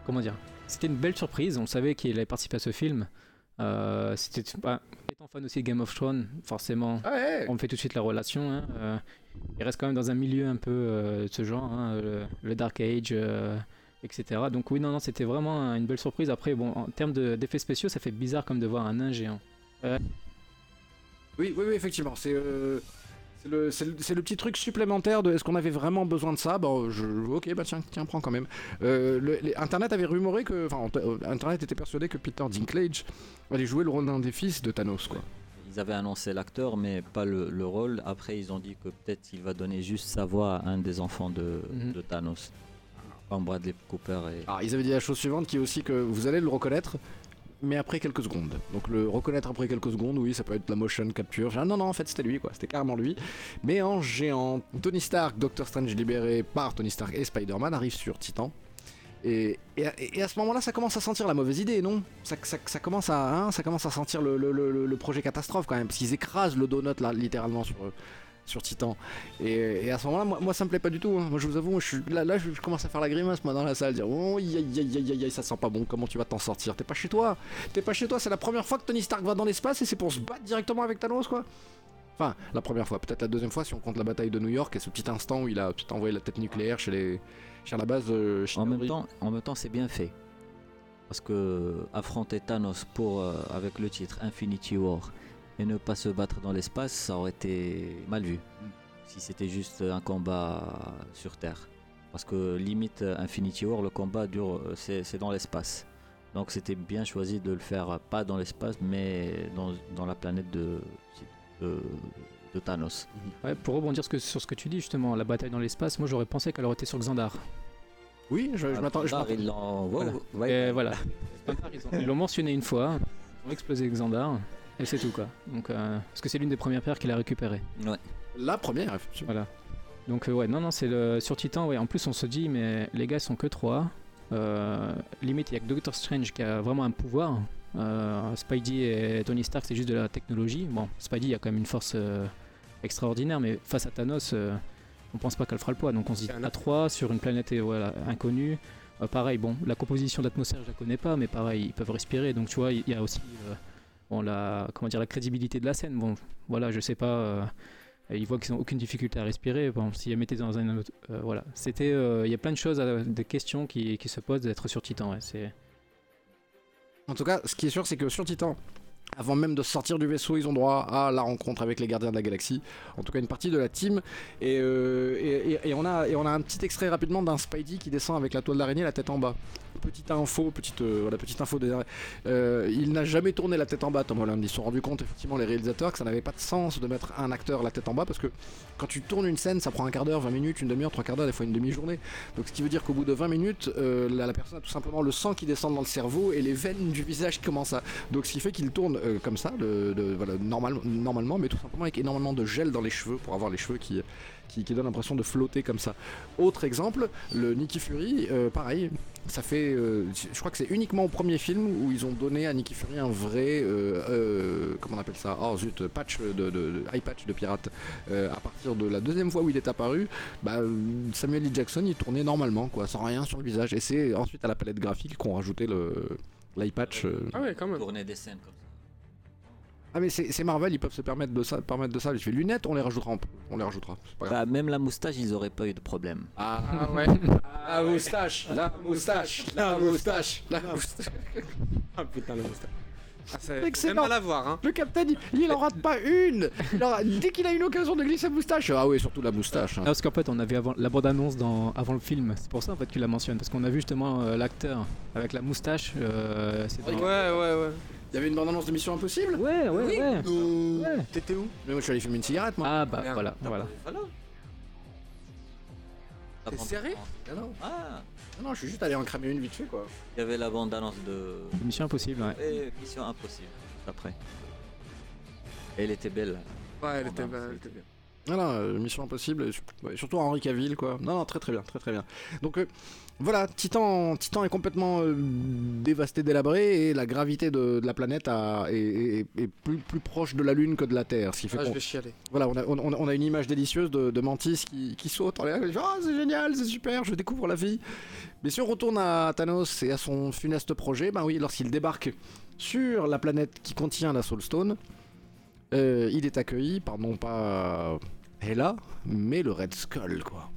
Comment dire C'était une belle surprise. On savait qu'il allait participer à ce film. Euh, c'était. bah, étant fan aussi de Game of Thrones, forcément, Ouais. on fait tout de suite la relation. hein. Euh, il reste quand même dans un milieu un peu euh, de ce genre, hein, le, le Dark Age, etc. Donc, oui, non, non, c'était vraiment un- une belle surprise. Après, bon, en termes de- d'effets spéciaux, ça fait bizarre comme de voir un nain géant. Oui, oui, oui, effectivement. C'est c'est le, petit truc supplémentaire de est-ce qu'on avait vraiment besoin de ça? Bon, je, ok, bah tiens, tiens, prends quand même. Euh, le- les- Internet avait rumoré que. Enfin, euh, Internet était persuadé que Peter Dinklage allait jouer le rôle d'un des fils de Thanos, quoi. Ils avaient annoncé l'acteur, mais pas le, le rôle. Après, ils ont dit que peut-être il va donner juste sa voix à un des enfants de, Mhm. de Thanos. Comme Bradley Cooper et. Alors, ils avaient dit la chose suivante qui est aussi que vous allez le reconnaître. Mais après quelques secondes. Donc le reconnaître après quelques secondes, oui, ça peut être la motion capture. Ah, non, non, en fait c'était lui, quoi. C'était carrément lui. Mais en géant, Tony Stark, Doctor Strange libéré par Tony Stark et Spider-Man arrive sur Titan. Et, et, à- ce moment-là, ça commence à sentir la mauvaise idée, non? Ça, commence à, hein, ça commence à sentir le, le- projet catastrophe quand même, parce qu'ils écrasent le donut là, littéralement sur, sur Titan. Et, et à ce moment-là, moi, moi, ça me plaît pas du tout. hein. Moi je vous avoue, moi, je suis, là, là je, je commence à faire la grimace moi dans la salle, dire oh aïe aïe aïe aïe ça sent pas bon. Comment tu vas t'en sortir? T'es pas chez toi. T'es pas chez toi. C'est la première fois que Tony Stark va dans l'espace et c'est pour se battre directement avec Thanos quoi. Enfin, la première fois, peut-être la deuxième fois si on compte la bataille de New York et ce petit instant où il a envoyé la tête nucléaire chez les, chez la base. euh, En même Shinobri. temps, en même temps, c'est bien fait. Parce que affronter Thanos pour euh, avec le titre Infinity War et ne pas se battre dans l'espace, ça aurait été mal vu. Si c'était juste un combat sur Terre. Parce que limite Infinity War, le combat dure, c'est dans l'espace. Donc c'était bien choisi de le faire pas dans l'espace, mais dans, dans la planète de, de, de Thanos. Ouais, pour rebondir ce que- sur ce que tu dis, justement, la bataille dans l'espace, moi j'aurais pensé qu'elle aurait été sur Xandar. Oui, je, je m'attends. Xandar, m'attends- ils l'ont- Voilà. Ouais, voilà. Ils l'ont mentionné une fois, ils ont explosé Xandar, et c'est tout quoi. Donc, euh, parce que c'est l'une des premières pierres qu'il a récupérées. ouais. La première, effectivement. Voilà. Donc, euh, ouais, non, non, c'est le. Sur Titan, ouais, en plus on se dit, mais les gars ils sont que trois. Euh, limite, il y a que Doctor Strange qui a vraiment un pouvoir. Euh, Spidey et Tony Stark, c'est juste de la technologie. Bon, Spidey a quand même une force euh, extraordinaire, mais face à Thanos, euh, on pense pas qu'elle fera le poids. Donc on se dit à 3 sur une planète voilà, inconnue. Euh, pareil, bon, la composition de l'atmosphère, je la connais pas, mais pareil, ils peuvent respirer. Donc tu vois, il y a aussi euh, bon, la, comment dire, la crédibilité de la scène. Bon, voilà, je sais pas. euh, ils voient qu'ils n'ont aucune difficulté à respirer. Bon, s'ils les mettaient dans un autre. euh, voilà. C'était. euh, Il y a plein de choses, à- des questions qui, se posent d'être sur Titan. En tout cas, ce qui est sûr, c'est que sur Titan, avant même de sortir du vaisseau, ils ont droit à la rencontre avec les gardiens de la galaxie. En tout cas, une partie de la team. Et, euh, on, a, et on a un petit extrait rapidement d'un Spidey qui descend avec la toile d'araignée, la tête en bas. Petite info, petite, euh, info. euh, il n'a jamais tourné la tête en bas, Tom Holland. Ils se sont rendus compte, effectivement, les réalisateurs, que ça n'avait pas de sens de mettre un acteur la tête en bas parce que quand tu tournes une scène, ça prend un quart d'heure, 20 minutes, une demi-heure, trois quarts d'heure, des fois une demi-journée. Donc ce qui veut dire qu'au bout de 20 minutes, euh, la, personne a tout simplement le sang qui descend dans le cerveau et les veines du visage commencent à. Donc ce qui fait qu'il tourne comme ça, normal, normalement, mais tout simplement avec énormément de gel dans les cheveux pour avoir les cheveux qui, qui, qui donne l'impression de flotter comme ça. Autre exemple, le Nicky Fury, euh, pareil. Ça fait, euh, je crois que c'est uniquement au premier film où ils ont donné à Nicky Fury un vrai, euh, euh, comment on appelle ça? Oh zut, patch de, de, patch de pirate. Euh, à partir de la deuxième fois où il est apparu, bah, Samuel L. Jackson il tournait normalement, quoi, sans rien sur le visage. Et c'est ensuite à la palette graphique qu'on rajouté le l'eye patch. euh. Ah ouais, quand même. Tourner des scènes comme ça. Ah mais c'est Marvel, ils peuvent se permettre de ça, permettre de ça. Je fais lunettes, on les rajoutera, en- on les rajoutera. C'est pas grave. Bah, même la moustache, ils auraient pas eu de problème. Ah ouais. La moustache, la moustache, la moustache, la moustache. Ah putain, le moustache. Ah, c'est Excellent. c'est mal à voir, hein. Le capitaine, il, il en rate pas une. Il dès qu'il a une occasion de glisser sa moustache. Ah oui, surtout la moustache. hein. Ah, parce qu'en fait, on avait avant, la bande-annonce dans, avant le film. C'est pour ça en fait qu'il la mentionne. Parce qu'on a vu justement euh, l'acteur avec la moustache. euh, Ouais, ouais, ouais. Il y avait une bande-annonce de Mission Impossible? Ouais, ouais, ouais. Ouais. T'étais où? Mais moi, je suis allé fumer une cigarette, moi. Ah bah Merde. voilà, voilà. Voilà. T'es sérieux Ah non. Ah, Ah non, je suis juste allé en cramer une vite fait, quoi. il y avait la bande-annonce de Mission Impossible, ouais. et Mission Impossible après. Et elle était belle. Ouais, elle était belle, Non, non, euh, Mission Impossible, ouais, surtout Henri Cavill, quoi. Non, non, très très bien, très très bien. Donc euh, voilà, Titan, Titan est complètement euh, dévasté, délabré, et la gravité de, de la planète a- est, est- est plus, plus proche de la Lune que de la Terre, ce qui fait Ah, je vais chialer. voilà, on a, on, on a une image délicieuse de, de Mantis qui, qui saute en l'air, Ah, c'est génial, c'est super, je découvre la vie. Mais si on retourne à Thanos et à son funeste projet, ben oui, lorsqu'il débarque sur la planète qui contient la Soulstone, euh, il est accueilli par non pas Hela, mais le Red Skull, quoi.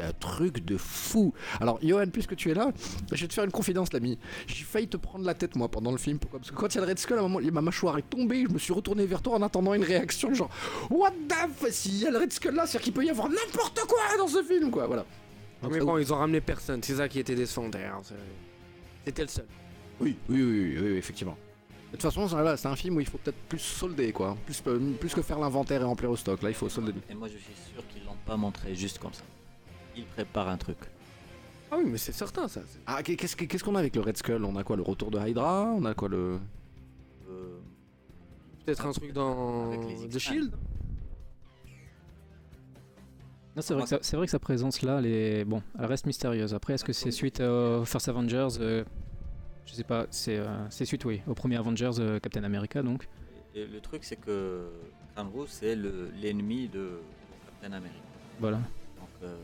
Un truc de fou. Alors, Johan, puisque tu es là, je vais te faire une confidence, l'ami. J'ai failli te prendre la tête, moi, pendant le film. Pourquoi Parce que quand il y a le Red Skull, à un moment, ma mâchoire est tombée. Je me suis retourné vers toi en attendant une réaction, genre, What the f S'il y a le Red Skull là, c'est-à-dire qu'il peut y avoir n'importe quoi dans ce film, quoi. Voilà. Donc, Mais ça- bon, ils ont ramené personne, c'est ça qui était c'est- C'était le seul. Oui, oui, oui, oui, oui, effectivement. De toute façon, c'est un film où il faut peut-être plus solder, quoi. Plus, euh, plus que faire l'inventaire et remplir au stock. Là, il faut solder. Et moi, je suis sûr qu'ils l'ont pas montré juste comme ça. Ils préparent un truc. Ah oui, mais c'est certain ça. Ah, qu'est-ce que- qu'est-ce qu'on a avec le Red Skull? On a quoi Le retour de Hydra? On a quoi le. Euh, Peut-être un truc dans Avec les The. Shield? Non, c'est vrai, que sa- c'est vrai que sa présence là, elle, est... bon, elle reste mystérieuse. Après, est-ce que c'est suite au First Avengers euh, Je sais pas, c'est euh, c'est suite, oui, au premier Avengers, euh, Captain America donc. et le truc, c'est que Rouge, c'est le- l'ennemi de Captain America. Voilà. Donc, euh,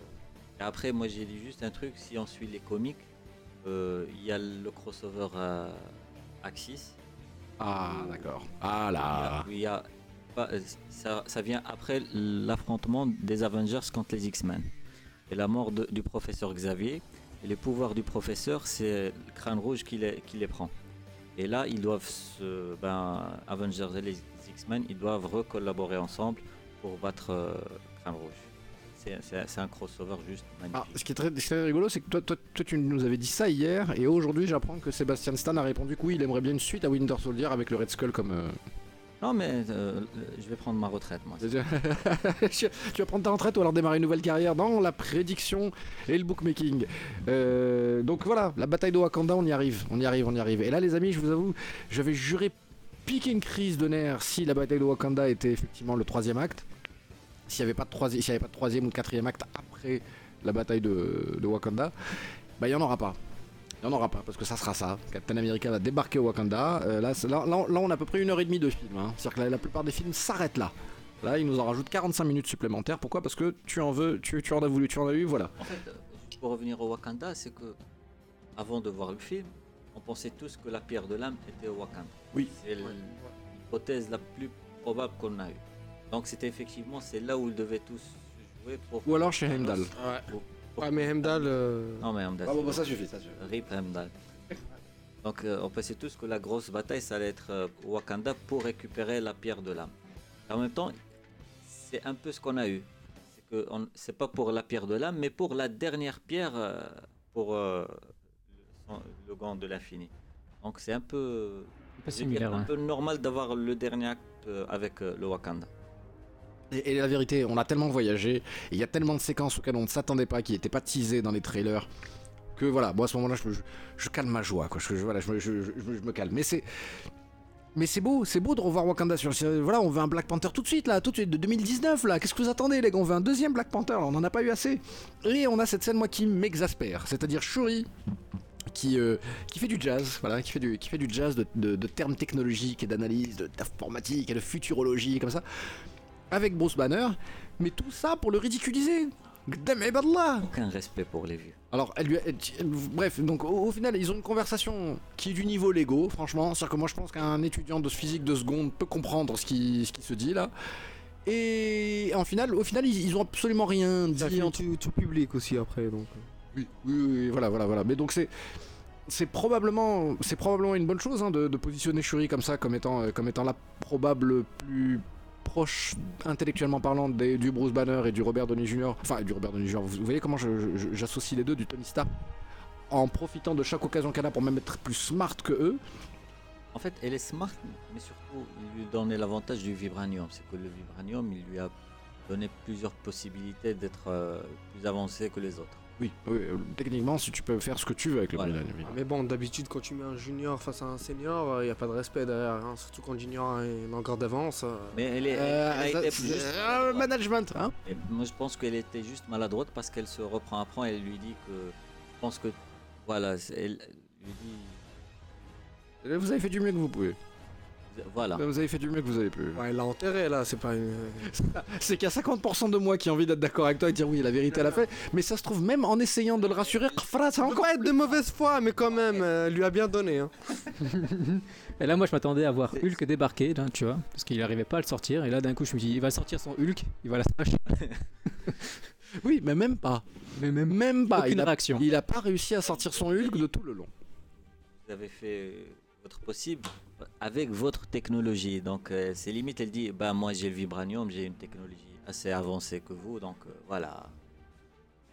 et après, moi, j'ai dit juste un truc. Si on suit les comics, euh, il y a le crossover euh, Axis. Ah, d'accord. Ah là. Il y a, pas- ça, ça vient après l'affrontement des Avengers contre les X-Men. Et la mort de- du professeur Xavier. Et les pouvoirs du professeur, c'est le crâne rouge qui les, qui les prend. Et là, ils doivent se. Ben, Avengers et les X-Men, ils doivent recollaborer ensemble pour battre euh, crâne rouge. C'est- un crossover juste Ah, magnifique. ce qui est très, ce qui est très rigolo, c'est que toi, toi, toi, tu nous avais dit ça hier, et aujourd'hui, j'apprends que Sébastien Stan a répondu que oui, il aimerait bien une suite à Winter Soldier avec le Red Skull comme. euh, Non, mais euh, je vais prendre ma retraite, moi. tu vas prendre ta retraite ou alors démarrer une nouvelle carrière dans la prédiction et le bookmaking. Euh, donc voilà, la bataille de Wakanda, on y arrive, on y arrive, on y arrive. Et là, les amis, je vous avoue, j'avais juré piquer une crise de nerfs si la bataille de Wakanda était effectivement le troisième acte. S'il n'y avait, pas de troisième ou quatrième acte après la bataille de, de Wakanda, bah il n'y en aura pas. Il n'y en aura pas, parce que ça sera ça. Captain America va débarquer au Wakanda. Euh, là, là, là, là, on a à peu près une heure et demie de film. hein. C'est-à-dire que la, la plupart des films s'arrêtent là. Là, il nous en rajoute 45 minutes supplémentaires. Pourquoi? Parce que tu en veux, tu, tu en as voulu, tu en as eu, voilà. En fait, euh, pour revenir au Wakanda, c'est que avant de voir le film, on pensait tous que la pierre de l'âme était au Wakanda. Oui. C'est l'hypothèse la plus probable qu'on a eue. Donc c'était effectivement c'est là où ils devaient tous se jouer pour. Ou alors chez Heimdall. Ouais. Pour- Ouais, mais Hemdal. euh, Non mais Heimdall. Ah bon, bah, bon. ça suffit, ça suffit. Rip Heimdall. Donc euh, on pensait tous que la grosse bataille ça allait être euh, Wakanda pour récupérer la pierre de l'âme. En même temps, c'est un peu ce qu'on a eu. C'est que on- c'est pas pour la pierre de l'âme, mais pour la dernière pierre euh, pour euh, le, son- le gant de l'infini. Donc c'est un peu, Pas similaire, un peu normal d'avoir le dernier acte euh, avec euh, le Wakanda. Et, la vérité, on a tellement voyagé, il y a tellement de séquences auxquelles on ne s'attendait pas, qui n'étaient pas teasées dans les trailers, que voilà, moi à ce moment-là, je, calme ma joie, quoi. Je, me- calme. Mais c'est. Beau, c'est beau de revoir Wakanda sur. Voilà, on veut un Black Panther tout de suite là, tout de suite de 2019 là. Qu'est-ce que vous attendez les gars? On veut un deuxième Black Panther, là, on en a pas eu assez. Et on a cette scène moi qui m'exaspère, c'est-à-dire Shuri qui, euh, fait du jazz, voilà, qui fait du, jazz de, de- termes technologiques et d'analyse, d'informatique et de futurologie comme ça, avec Bruce Banner, mais tout ça pour le ridiculiser. Damn ibadallah Aucun respect pour les vieux. alors, elle lui a- elle- elle- bref, donc au, au final, ils ont une conversation qui est du niveau Lego, franchement. C'est-à-dire que moi, je pense qu'un étudiant de physique de seconde peut comprendre ce qui, ce qui se dit là. Et en final, au final, ils, ils ont absolument rien dit. fait entre- tout, tout public aussi après, donc. Oui, oui, oui, voilà, voilà, voilà. Mais donc c'est c'est probablement c'est probablement une bonne chose hein, de, de positionner Shuri comme ça, comme étant euh, comme étant la probable plus proche intellectuellement parlant des- du Bruce Banner et du Robert Downey Jr. Enfin, du Robert Downey Jr. Vous, voyez comment j'associe les deux du Tony Stark en profitant de chaque occasion qu'elle a pour même être plus smart que eux. En fait, elle est smart, mais surtout, il lui donnait l'avantage du vibranium. C'est que le vibranium, il lui a donné plusieurs possibilités d'être euh, plus avancé que les autres. Oui, oui, euh, techniquement, si tu peux faire ce que tu veux avec le Voilà. Mais bon, d'habitude, quand tu mets un junior face à un senior, il n'y a pas de respect derrière. hein, Surtout quand le junior a une longueur d'avance. euh. Mais elle, est, elle Euh, juste euh, management, hein Et moi, je pense qu'elle était juste maladroite parce qu'elle se reprend après et elle lui dit que. Je pense que. Voilà, c'est- elle lui dit. Vous avez fait du mieux que vous pouvez. Voilà. Vous avez fait du mieux que vous avez pu. Ouais, il l'a enterré là, c'est pas une. C'est qu'il y a 50% de moi qui a envie d'être d'accord avec toi et de dire oui, la vérité elle a fait. Mais ça se trouve, même en essayant de le rassurer, Khfra, ça a Encore être de mauvaise foi, mais quand même, euh, lui a bien donné. Hein. Et là, moi, je m'attendais à voir Hulk débarquer, là, tu vois, parce qu'il n'arrivait pas à le sortir. Et là, d'un coup, je me dis, il va sortir son Hulk, il va la smash. Oui, mais même pas. Mais même Même pas. aucune Il a, réaction. il a pas réussi à sortir son Hulk de tout le long. Vous avez fait votre possible avec votre technologie. Donc, euh, c'est limite, elle dit Bah, moi, j'ai le vibranium, j'ai une technologie assez avancée que vous. Donc, euh, voilà.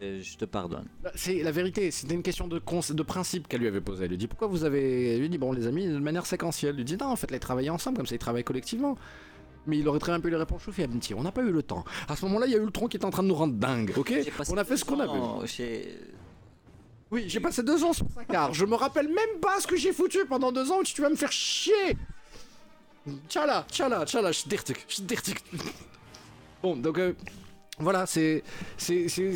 Euh, je te pardonne. Bah, C'est la vérité, c'était une question de, principe qu'elle lui avait posée. Elle lui dit pourquoi vous avez. Elle lui dit bon, les amis, de manière séquentielle. Elle lui dit non, en fait, là, ils travaillaient ensemble, comme ça, ils travaillent collectivement. Mais il aurait très bien pu lui répondre chauffer, Abinti. On n'a pas eu le temps. À ce moment-là, il y a eu le tronc qui est en train de nous rendre dingue, ok? On a fait ce qu'on ans Chez... Oui, j'ai passé deux ans sur sa carte. Je me rappelle même pas ce que j'ai foutu pendant deux ans. Tu vas me faire chier. Tchala, tchala, tchala. Bon, donc euh, voilà, c'est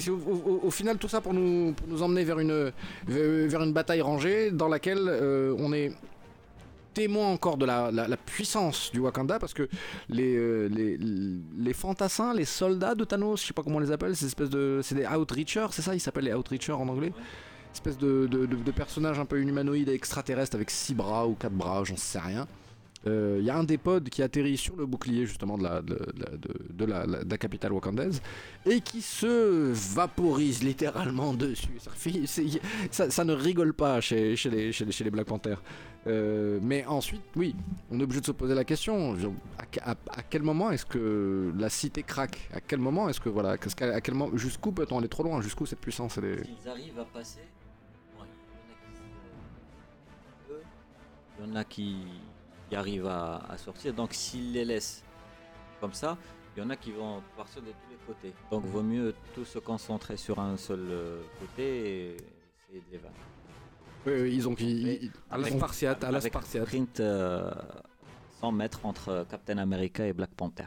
au, au- au final tout ça pour nous pour nous emmener vers une vers une bataille rangée dans laquelle euh, on est témoin encore de la, la- puissance du Wakanda parce que les, euh, les, les fantassins, les soldats de Thanos, je sais pas comment on les appelle, de c'est des outreachers, c'est ça, ils s'appellent les outreachers en anglais espèce de, de, personnage un peu humanoïde extraterrestre avec six bras ou quatre bras, j'en sais rien. Il y a un des pods qui atterrit sur le bouclier justement de la, de, la- capitale wakandaise et qui se vaporise littéralement dessus. Ça, ne rigole pas chez, chez, les, chez, les, Black Panthers. Euh, mais ensuite, oui, on est obligé de se poser la question à, quel moment est-ce que la cité craque? À quel moment est-ce que voilà, à quel moment, jusqu'où peut-on aller trop loin? Jusqu'où cette puissance elle est... S'ils arrivent à passer, il y en a qui, arrivent à, à sortir. Donc s'ils les laissent comme ça, il y en a qui vont partir de tous les côtés. Donc vaut mieux tous se concentrer sur un seul euh, côté et essayer de les vaincre. Oui, oui, ils ont... ils- À la Spartiate, à la Spartiate. sprint euh, 100 mètres entre Captain America et Black Panther.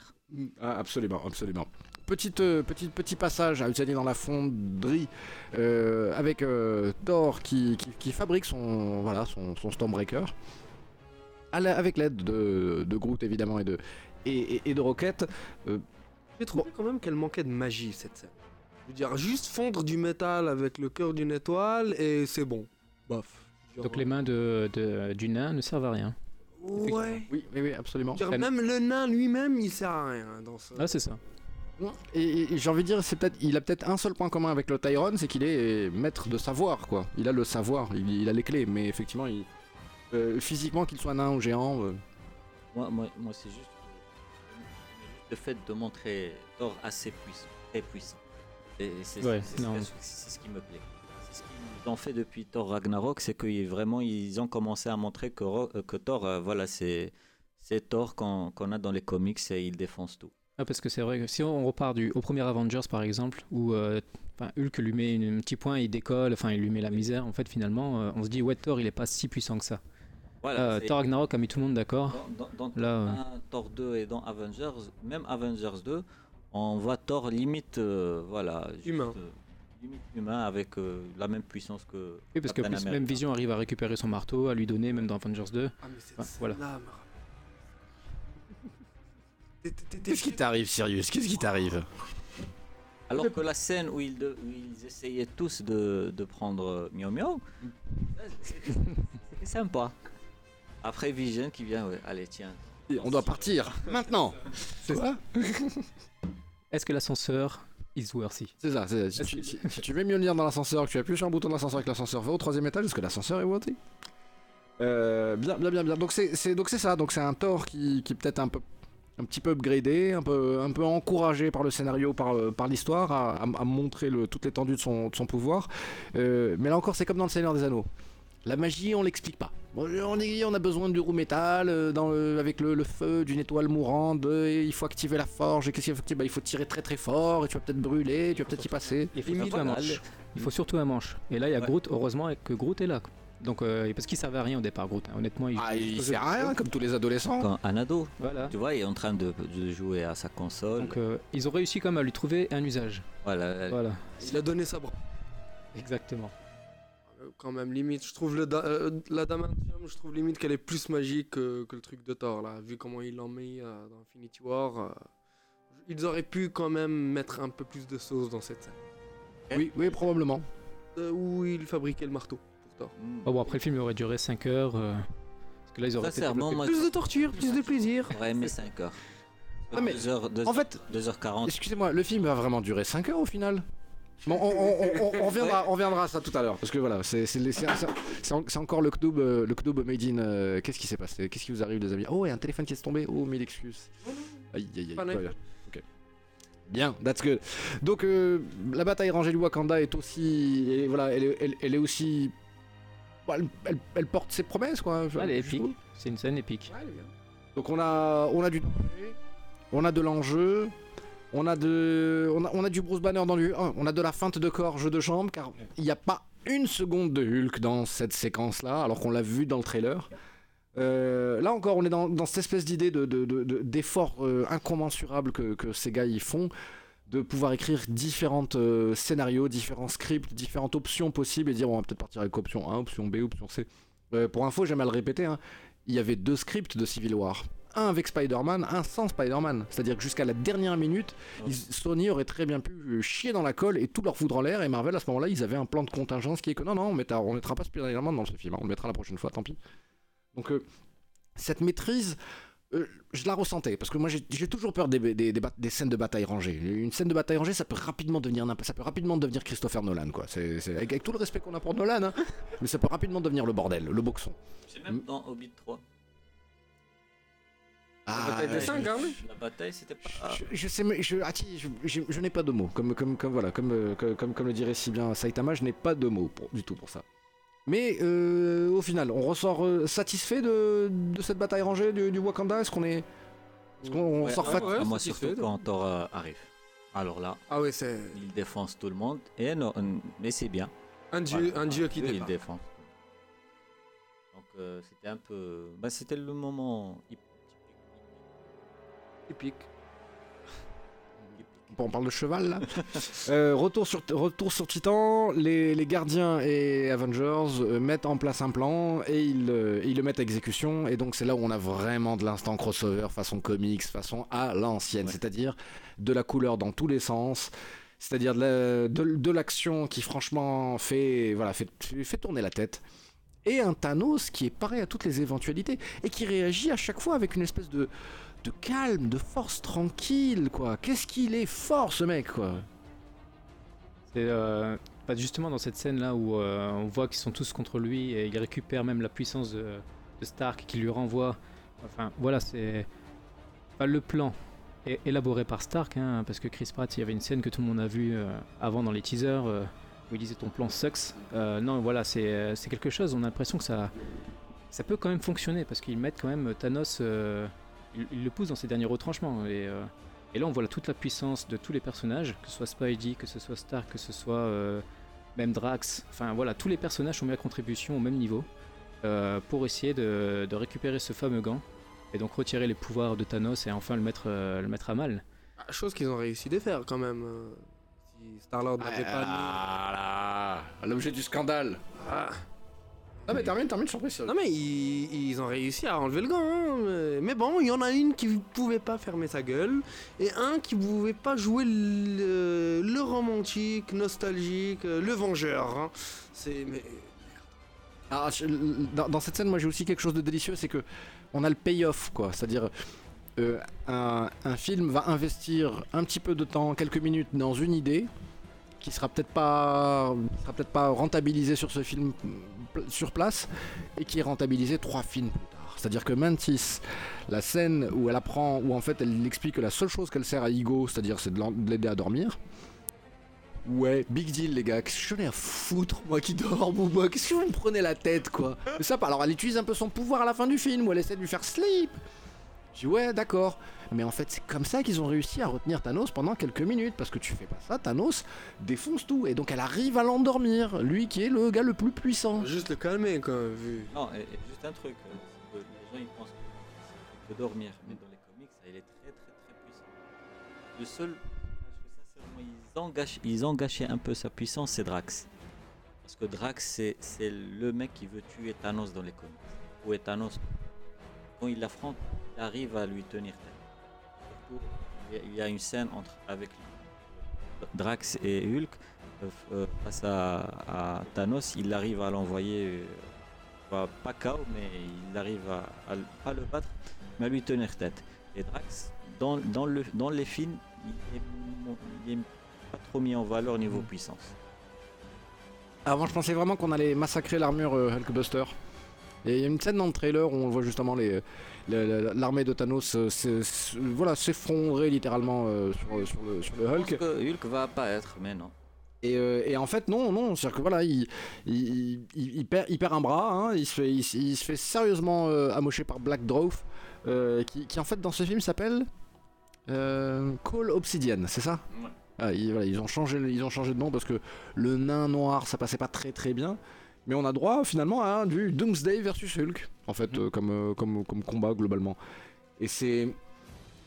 Ah, absolument, absolument. Petite, euh, petite, petit passage à utiliser dans la fonderie euh, avec euh, Thor qui, qui, qui fabrique son, voilà, son, son Stormbreaker. À la- avec l'aide de, de Groot évidemment et de, et, et- et de Rocket. J'ai trouvé quand même qu'elle manquait de magie cette scène. Je veux dire, juste fondre du métal avec le cœur d'une étoile et c'est bon. Bof. Genre, Donc les mains de, de- du nain ne servent à rien. Ouais. Oui, oui, oui, absolument. Dire, même le nain lui-même, il sert à rien dans ce. Ah, c'est ça. Et, j'ai envie de dire, c'est peut-être, il a peut-être un seul point commun avec le Tyrone, c'est qu'il est maître de savoir, quoi. Il a le savoir, il, il a les clés, mais effectivement, il, euh, physiquement, qu'il soit nain ou géant. euh, Moi, moi, moi c'est juste le fait de montrer Thor assez puissant, très puissant. Et c'est Ouais, ce qui me plaît. C'est ce qu'ils ont fait depuis Thor Ragnarok, c'est que vraiment ils ont commencé à montrer que, euh, que Thor, euh, voilà, c'est c'est Thor qu'on qu'on a dans les comics et il défonce tout. Ah, parce que c'est vrai que si on repart du, au premier Avengers par exemple, où euh, enfin, Hulk lui met une- un petit point, il décolle, enfin il lui met la misère, en fait finalement euh, on se dit ouais Thor il est pas si puissant que ça. Voilà, Euh, Thor Ragnarok a mis tout le monde d'accord. dans, dans- dans Là, euh, Thor 1, Thor 2 et dans Avengers, même Avengers 2, on voit Thor limite, euh, voilà, juste, Humain. euh, limite humain avec euh, la même puissance que. Oui, parce que plus, même Vision arrive à récupérer son marteau, à lui donner, même dans Avengers 2. Ah, mais c'est Ouais, voilà. là, Qu'est-ce qui t'arrive, Sirius? Qu'est-ce qui t'arrive? Alors que la scène où ils, de- où ils essayaient tous de, de prendre euh, Miao Miao, ça, c'était sympa. Après Vision qui vient, ouais, allez tiens. On doit partir maintenant. C'est ça Est-ce que l'ascenseur is worthy? C'est ça. c'est- Si, tu- si- si tu mets Mjolnir dans l'ascenseur, que tu appuies sur un bouton d'ascenseur et que l'ascenseur va au troisième étage, est-ce que l'ascenseur est worthy? Euh, Bien, bien, bien, bien. Donc c'est c'est- donc c'est ça. Donc c'est un Thor qui, qui est peut-être un peu un petit peu upgradé, un peu, un peu encouragé par le scénario, par, euh, par l'histoire, à, à- à montrer le, toute l'étendue de son, de son pouvoir. Euh, mais là encore, c'est comme dans le Seigneur des Anneaux. La magie, on l'explique pas. On, est- on a besoin du roux métal, euh, dans le- avec le, le feu d'une étoile mourante, de- il faut activer la forge, et qu'est-ce qu'il faut activer? Bah, Il faut tirer très très fort, et tu vas peut-être brûler, tu vas peut-être y passer. Il faut Limite, surtout un manche. Il faut surtout un manche. Et là, il y a Ouais. Groot, heureusement que Groot est là. Donc, euh, parce qu'il servait à rien au départ, Groot. hein. Honnêtement, il. Ah, il sert à rien, comme tous les adolescents. Quand un ado, Voilà. tu vois, il est en train de, de jouer à sa console. Donc, euh, ils ont réussi quand même à lui trouver un usage. voilà. Voilà. Il a donné sa bras. Exactement. Quand même, limite, je trouve le da- euh, la Damantium, je trouve limite qu'elle est plus magique que, que le truc de Thor, là. Vu comment il l'ont mis euh, dans Infinity War, euh, ils auraient pu quand même mettre un peu plus de sauce dans cette scène. Oui, oui, probablement. Euh, où il fabriquait le marteau Mm. Oh, bon, après, le film il aurait duré 5 heures. euh, parce que là, ils auraient Sincèrement, moi, Plus de torture, plus de plaisir. j'aurais aimé 5 heures. Ah, mais 2 heures, deux En fait, 2h40. excusez-moi, le film va vraiment durer 5 heures au final Bon, on, on- on- on- on reviendra, on reviendra à ça tout à l'heure, parce que voilà, c'est c'est les- c'est- c'est- c'est en- c'est encore le Kdoob, euh, le made in. euh, Qu'est-ce qui s'est passé? Qu'est-ce qui vous arrive, les amis? Oh, il y a un téléphone qui est tombé. Oh, mille excuses. Aïe, aïe, aïe. Pas. Ok. Bien, that's good. Donc, euh, la bataille rangée du Wakanda est aussi. et voilà, elle, est- elle- elle est aussi. Elle, elle- elle porte ses promesses, quoi. Elle est épique. C'est une scène épique. Ouais. Donc on a, on a du on a de l'enjeu, on a de, on a, on a du Bruce Banner dans du, on a de la feinte de corps, jeu de jambes, car il n'y a pas une seconde de Hulk dans cette séquence-là, alors qu'on l'a vu dans le trailer. Euh, là encore, on est dans, dans cette espèce d'idée de, de- de- de- d'effort euh, incommensurable que, que ces gars y font, de pouvoir écrire différents euh, scénarios, différents scripts, différentes options possibles et dire on va peut-être partir avec option 1, option B, option C. Euh, pour info, j'aime à le répéter, hein, il y avait deux scripts de Civil War. Un avec Spider-Man, un sans Spider-Man. C'est-à-dire que jusqu'à la dernière minute, ils- Sony aurait très bien pu euh, chier dans la colle et tout leur foutre en l'air. Et Marvel, à ce moment-là, ils avaient un plan de contingence qui est que non, non, on mettra, on mettra pas Spider-Man dans ce film. hein, on le mettra la prochaine fois, tant pis. Donc, euh, cette maîtrise, euh, je la ressentais. Parce que moi, j'ai toujours peur des, des, des bat- des scènes de bataille rangées. Une scène de bataille rangée, ça peut rapidement devenir, ça peut rapidement devenir Christopher Nolan, quoi. C'est, avec, avec tout le respect qu'on a pour Nolan, hein, mais ça peut rapidement devenir le bordel, le boxon. C'est même dans Hobbit 3. Ah, bataille des ouais, cinq, hein, mais- La bataille, c'était pas. Je, je sais, mais je, ah, je, je- je n'ai pas de mots. Comme, comme, comme, voilà, comme, euh, comme, comme le dirait si bien Saitama, je n'ai pas de mots pour- du tout pour ça. Mais euh, au final, on ressort euh, satisfait de, de cette bataille rangée du, du Wakanda? Est-ce qu'on est. Est-ce qu'on on Ouais, sort ouais, fat- ouais. Ah, moi, satisfait, surtout quand Thor euh, arrive. Alors là, Ah ouais, c'est il défonce tout le monde. Et non, mais c'est bien. un dieu, Voilà. un dieu qui il défonce. Donc euh, c'était un peu. Bah, c'était le moment Épique. On parle de cheval là. Euh, retour, sur, retour sur Titan, les, les gardiens et Avengers euh, mettent en place un plan et ils, euh, ils le mettent à exécution. Et donc c'est là où on a vraiment de l'instant crossover façon comics, façon à l'ancienne, Ouais. c'est-à-dire de la couleur dans tous les sens. C'est-à-dire de la- de, de l'action qui franchement fait, voilà, fait, fait tourner la tête. Et un Thanos qui est pareil à toutes les éventualités et qui réagit à chaque fois avec une espèce de, de calme, de force tranquille, quoi. Qu'est-ce qu'il est fort, ce mec, quoi. C'est euh, bah, justement dans cette scène là où euh, on voit qu'ils sont tous contre lui et il récupère même la puissance de, Stark qui lui renvoie. Enfin voilà, c'est pas le plan élaboré par Stark, hein, parce que Chris Pratt, il y avait une scène que tout le monde a vue euh, avant dans les teasers où il disait ton plan sucks. Non, voilà, c'est quelque chose. On a l'impression que ça ça peut quand même fonctionner parce qu'ils mettent quand même Thanos, ils le poussent dans ses derniers retranchements et euh, et là, on voit là toute la puissance de tous les personnages, que ce soit Spidey, que ce soit Stark, que ce soit euh, même Drax. Enfin voilà, tous les personnages sont mis à contribution au même niveau. euh, pour essayer de, de récupérer ce fameux gant et donc retirer les pouvoirs de Thanos et enfin le mettre, euh, le mettre à mal. Ah, Chose qu'ils ont réussi de faire quand même. Si Star-Lord n'avait pas Ah là, l'objet du scandale. mis- Ah. Non mais termine, termine, surprise. Non mais ils, ils ont réussi à enlever le gant. hein, mais- bon, il y en a une qui pouvait pas fermer sa gueule et un qui pouvait pas jouer le, le romantique, nostalgique, euh, le vengeur. hein. C'est mais Ah, je- dans, dans cette scène, moi j'ai aussi quelque chose de délicieux, c'est que on a le payoff, quoi. C'est-à-dire, euh, un, un film va investir un petit peu de temps, quelques minutes, dans une idée qui sera peut-être pas, sera peut-être pas rentabilisée sur ce film sur place et qui est rentabilisée trois films plus tard. C'est-à-dire que Mantis, la scène où elle apprend, où en fait elle explique que la seule chose qu'elle sert à Igo, c'est-à-dire c'est de l'aider à dormir. Ouais, big deal les gars, qu'est-ce que j'en ai à foutre moi qui dors ou moi Qu'est-ce que vous me prenez la tête quoi? Ça, alors elle utilise un peu son pouvoir à la fin du film où elle essaie de lui faire sleep. Je dis ouais d'accord, mais en fait c'est comme ça qu'ils ont réussi à retenir Thanos pendant quelques minutes parce que tu fais pas ça, Thanos défonce tout et donc elle arrive à l'endormir, lui qui est le gars le plus puissant. juste le calmer quoi. Vu. Non, et, et juste un truc, euh, les gens ils pensent que peut dormir, mais dans les comics, il est très très très puissant. Le seul sincèrement ils ont gâché, ils ont gâché un peu sa puissance, c'est Drax. Parce que Drax c'est c'est le mec qui veut tuer Thanos dans les comics. Où est Thanos? Quand il l'affronte, il arrive à lui tenir tête. Il y a- une scène entre avec Drax et Hulk euh, euh, face à, à Thanos, il arrive à l'envoyer. euh, pas, KO, mais il arrive à, à pas le battre, mais à lui tenir tête. Et Drax, dans, dans, le, dans les films, il est, mo- il est pas trop mis en valeur niveau puissance. Avant je pensais vraiment qu'on allait massacrer l'armure Hulkbuster. Et il y a une scène dans le trailer où on voit justement les, le- le- l'armée de Thanos euh, voilà, s'effondrer littéralement euh, sur, sur le, sur le Je Hulk. pense que Hulk va apparaître, mais non. Et, euh, et en fait, non, non, c'est-à-dire que voilà, il, il, il- il perd, il perd un bras, hein, il, se fait, il, se- il se fait sérieusement euh, amocher par Black Dwarf, euh, qui, qui en fait dans ce film s'appelle euh, Call Obsidian, c'est ça? Ah, ils, voilà, ils, ont changé, ils ont changé de nom parce que le nain noir ça passait pas très très bien. Mais on a droit finalement à du Doomsday versus Hulk, en fait, euh, comme, euh, comme, comme combat globalement. Et c'est.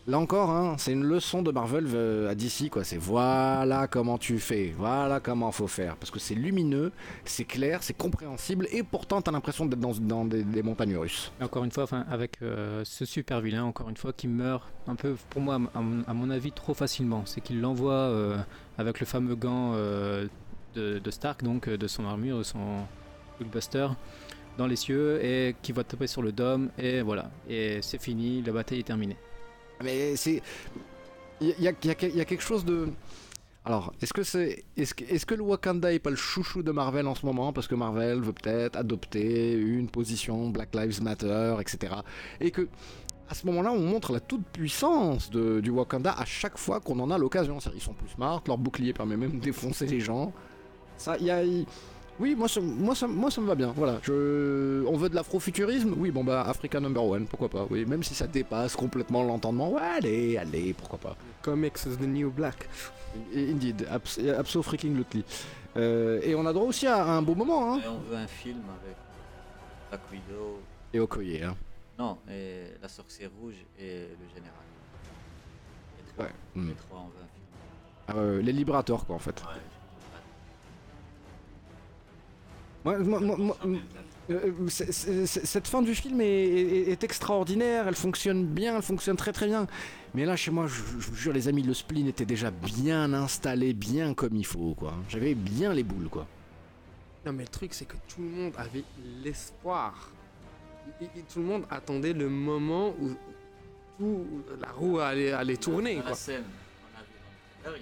Là encore, hein, c'est une leçon de Marvel euh, à DC, quoi. C'est voilà comment tu fais, voilà comment faut faire. Parce que c'est lumineux, c'est clair, c'est compréhensible, et pourtant t'as l'impression d'être dans, dans des, des montagnes russes. Et encore une fois, enfin, avec euh, ce super vilain, encore une fois, qui meurt un peu, pour moi, à mon, à mon avis, trop facilement. C'est qu'il l'envoie euh, avec le fameux gant euh, de, de Stark, donc de son armure, de son Hulkbuster, dans les cieux, et qui va taper sur le dôme, et voilà. Et c'est fini, la bataille est terminée. Mais c'est. Il y, a- y y y quelque chose de. Alors, est-ce que c'est, est-ce que, est-ce que le Wakanda est pas le chouchou de Marvel en ce moment? Parce que Marvel veut peut-être adopter une position Black Lives Matter, etc. Et que à ce moment-là, on montre la toute puissance de, du Wakanda à chaque fois qu'on en a l'occasion. C'est-à-dire, Ils sont plus smart, leur bouclier permet même de défoncer les gens. Ça, il y a, il- oui, moi ça, moi, ça, moi ça me va bien. Voilà, je... on veut de l'afrofuturisme. Oui, bon bah Africa number one, pourquoi pas. Oui, même si ça dépasse complètement l'entendement. Ouais, allez, allez, pourquoi pas. Comics is the new black. Indeed, abs abso freaking lutely. Euh, et on a droit aussi à un beau moment, hein. Et on veut un film avec Black Widow, Et Okoye, hein. non, et la sorcière rouge et le général. Les trois, Ouais. les trois, on veut un film. Ouais, les libérateurs, quoi, en fait. Ouais. Moi, moi- moi- moi- euh, c'est- cette fin du film est, est- est extraordinaire, elle fonctionne bien, elle fonctionne très très bien. Mais là, chez moi, je, je vous jure, les amis, le spleen était déjà bien installé, bien comme il faut, quoi. J'avais bien les boules, quoi. Non mais le truc c'est que tout le monde avait l'espoir. Et- et tout le monde attendait le moment où tout la roue allait, allait tourner quoi. la scène avait.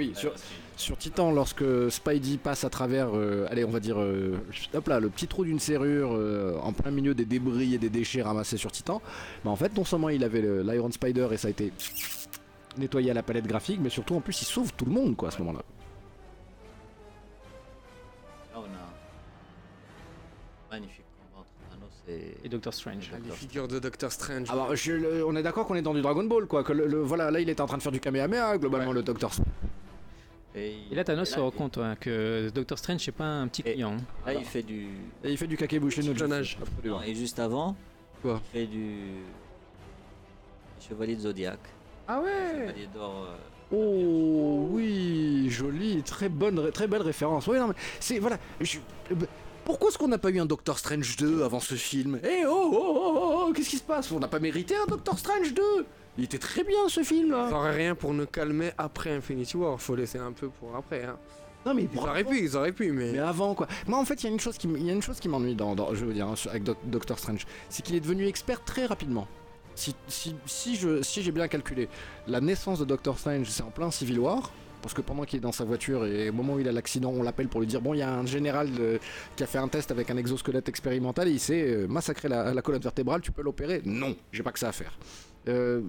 Oui, sur, Titan, lorsque Spidey passe à travers, euh, allez, on va dire, euh, hop là, le petit trou d'une serrure euh, en plein milieu des débris et des déchets ramassés sur Titan, bah en fait, non seulement il avait l'Iron Spider et ça a été nettoyé à la palette graphique, mais surtout en plus il sauve tout le monde, quoi, à ce moment-là. Là, on a un magnifique combat entre Thanos et. Doctor Strange. Ah, Les figures de Doctor Strange. Alors, je- le- on est d'accord qu'on est dans du Dragon Ball, quoi, que le, le- voilà, là il était en train de faire du Kamehameha, globalement, Ouais. le Docteur. Et, Et là, Thanos et se rend compte ouais, que Doctor Strange, c'est pas un petit Et- client. hein. Là, il fait du. Et il fait du kakebouché no Jeune âge. Non, et juste avant, Quoi il fait du. Chevalier de Zodiac. Ah ouais Chevalier d'or. euh, Oh oui, joli, très bonne, très belle référence. Oui, non mais c'est voilà. je- euh, pourquoi est-ce qu'on n'a pas eu un Doctor Strange 2 avant ce film? Eh oh, oh, oh, oh, oh, qu'est-ce qui se passe? On n'a pas mérité un Doctor Strange 2 Il était très bien ce film là. auraient rien pour nous calmer après Infinity War. Faut laisser un peu pour après. Hein. Non mais Ils auraient pu, ils auraient pu, mais. Mais avant quoi. Moi en fait il y a une chose qui, il y a une chose qui m'ennuie dans, dans- je veux dire hein, avec Doc- Doctor Strange, c'est qu'il est devenu expert très rapidement. Si, si, si je si j'ai bien calculé, la naissance de Doctor Strange c'est en plein Civil War. Parce que pendant qu'il est dans sa voiture et au moment où il a l'accident, on l'appelle pour lui dire bon, il y a un général euh, qui a fait un test avec un exosquelette expérimental et il s'est euh, massacré la, la colonne vertébrale, tu peux l'opérer? Non, j'ai pas que ça à faire. Euh,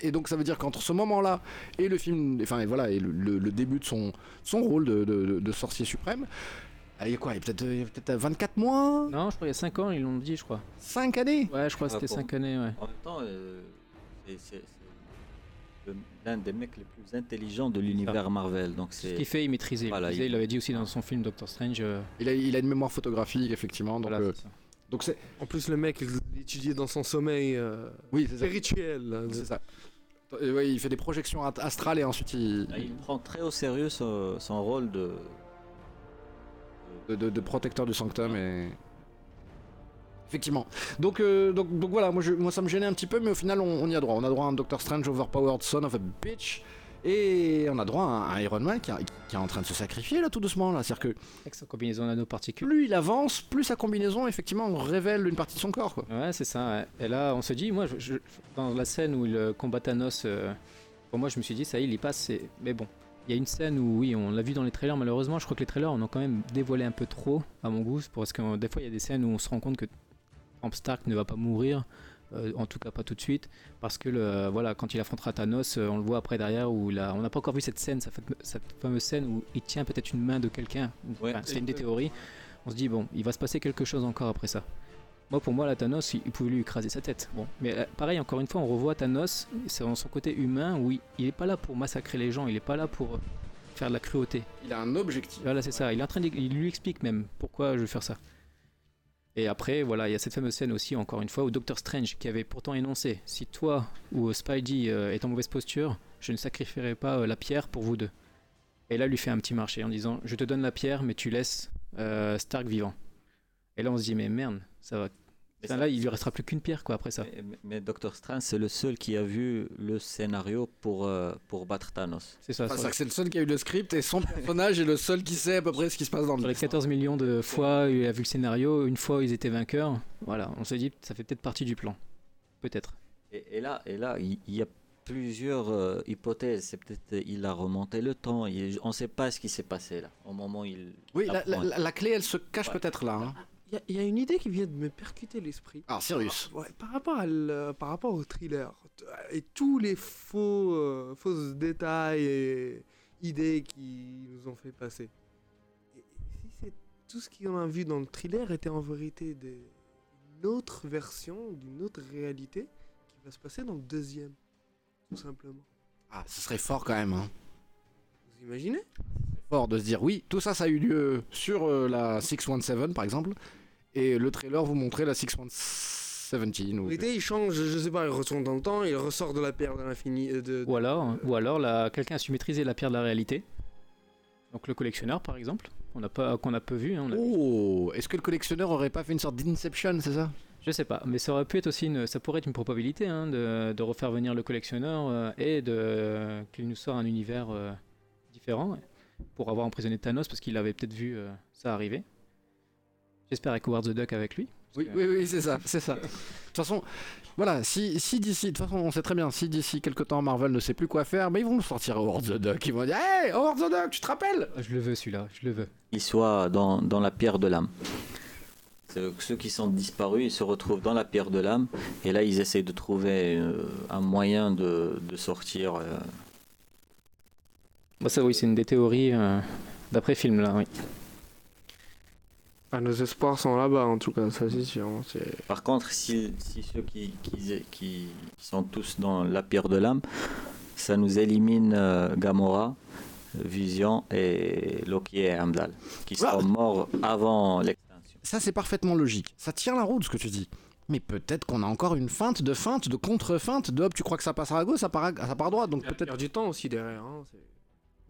et donc ça veut dire qu'entre ce moment-là et le film, enfin et voilà, et le, le- le début de son, son rôle de, de- de- de sorcier suprême, ah, il y a quoi? Il y a peut-être euh, il y a peut-être 24 mois? Non, je crois qu'il y a 5 ans, ils l'ont dit, je crois. 5 années? Ouais, je crois que Ah, c'était bon. 5 années, ouais. En même temps, euh, c'est- l'un des mecs les plus intelligents de l'univers Marvel. Donc Ce c'est. qu'il fait, il maîtrisait. Il, Voilà, l'avait dit aussi dans son film Doctor Strange. euh, il a, il a une mémoire photographique, effectivement. Donc voilà, euh, donc c'est. En plus, le mec, il l'étudiait dans son sommeil euh, Oui, c'est ça. spirituel. C'est ça. Ouais, il fait des projections astrales et ensuite il. Ah, Il prend très au sérieux son, son rôle de. de, de- de protecteur du sanctum et. Effectivement. Donc, euh, donc, donc voilà, moi, je- moi ça me gênait un petit peu, mais au final on, on y a droit. On a droit à un Doctor Strange overpowered son of a bitch. Et on a droit à un Iron Man qui, a- qui est en train de se sacrifier là tout doucement là. C'est-à-dire que Avec sa combinaison nanoparticules. plus il avance, plus sa combinaison effectivement révèle une partie de son corps quoi. Ouais, c'est ça. ouais. Et là, on se dit, moi, je- je- dans la scène où il combat Thanos, euh, pour moi, je me suis dit, ça y est, il y passe. Mais bon, il y a une scène où, oui, on l'a vu dans les trailers, malheureusement, je crois que les trailers, on a quand même dévoilé un peu trop, à mon goût, parce que euh, des fois, il y a des scènes où on se rend compte que Trump Stark ne va pas mourir. euh, en tout cas pas tout de suite parce que le, voilà quand il affrontera Thanos euh, on le voit après derrière où il a- on n'a pas encore vu cette scène cette, fame- cette fameuse scène où il tient peut-être une main de quelqu'un Ouais. Enfin, c'est une des théories on se dit bon il va se passer quelque chose encore après ça moi, pour moi, la Thanos, il, il pouvait lui écraser sa tête. Bon, mais euh, pareil, encore une fois, on revoit Thanos, c'est dans son côté humain, où il, il est pas là pour massacrer les gens, il est pas là pour faire de la cruauté. Il a un objectif. Voilà, c'est ça. Il est en train de, il lui explique même pourquoi je veux faire ça. Et après, voilà, il y a cette fameuse scène aussi, encore une fois, où Doctor Strange, qui avait pourtant énoncé, si toi ou Spidey euh, est en mauvaise posture, je ne sacrifierai pas euh, la pierre pour vous deux. Et là, lui fait un petit marché en disant, je te donne la pierre, mais tu laisses euh, Stark vivant. Et là, on se dit, mais merde, ça va. Mais Enfin, ça- là, il lui restera plus qu'une pierre, quoi, après ça. Mais, mais- mais Doctor Strange, c'est le seul qui a vu le scénario pour, euh, pour battre Thanos. C'est ça. Enfin, sur, que c'est le seul qui a eu le script et son personnage est le seul qui sait à peu près ce qui se passe dans sur le les 14 millions de fois, il a vu le scénario, une fois, ils étaient vainqueurs. Voilà, on se dit, ça fait peut-être partie du plan. Peut-être. Et, et là, et là, il y a plusieurs euh, hypothèses. C'est peut-être euh, il a remonté le temps. il- on ne sait pas ce qui s'est passé là. Au moment où il. Oui, la, la- la clé elle se cache Ouais. peut-être là. hein. Il y a- il y, a une idée qui vient de me percuter l'esprit. Alors Sirius. Ouais, par rapport, à le- par rapport au thriller t- et tous les faux, euh, fausses détails et idées qui nous ont fait passer. Et si c'est tout ce qu'on a vu dans le thriller était en vérité des, une autre version d'une autre réalité qui va se passer dans le deuxième, tout simplement. Ah, ce serait fort quand même. hein. Vous imaginez? Fort de se dire oui, tout ça ça a eu lieu sur euh, la 617 par exemple. Et le trailer vous montrait la 617. En Ou... vérité, il change, je sais pas, il retourne dans le temps, il ressort de la pierre de l'infini. euh, De, Ou alors, ou alors là, quelqu'un a su maîtriser la pierre de la réalité. Donc le collectionneur, par exemple, qu'on a pas, qu'on a peu vu. hein, on a- Oh, est-ce que le collectionneur aurait pas fait une sorte d'inception, c'est ça? Je sais pas, mais ça aurait pu être aussi, une, ça pourrait être une probabilité hein, de, de refaire venir le collectionneur euh, et de qu'il nous sort un univers euh, différent pour avoir emprisonné Thanos parce qu'il avait peut-être vu euh, ça arriver. J'espère avec Howard the Duck avec lui. Oui, que- oui, oui, c'est ça, c'est ça. De toute façon, voilà, si, si d'ici, de toute façon, on sait très bien, si d'ici quelques temps Marvel ne sait plus quoi faire, ben ils vont nous sortir Howard the Duck. Ils vont dire, hey, Howard the Duck, tu te rappelles? Ah, Je le veux celui-là, je le veux. Il soit dans, dans la pierre de l'âme. Ceux qui sont disparus, ils se retrouvent dans la pierre de l'âme. Et là, ils essayent de trouver euh, un moyen de, de sortir. euh, Bon, ça oui, c'est une des théories euh, d'après film là, oui. Ah, nos espoirs sont là-bas, en tout cas, ça c'est sûr. hein, c'est- Par contre, si, si ceux qui, qui, qui sont tous dans la pierre de l'âme, ça nous élimine euh, Gamora Vision et Loki et Heimdall, qui Ah. sont morts avant l'extinction. Ça, c'est parfaitement logique. Ça tient la route, ce que tu dis. Mais peut-être qu'on a encore une feinte de feinte, de contre-feinte, de hop, tu crois que ça passera à gauche, ça part à, ça part à droite. Donc Il a peut-être. du temps aussi derrière. hein, c'est-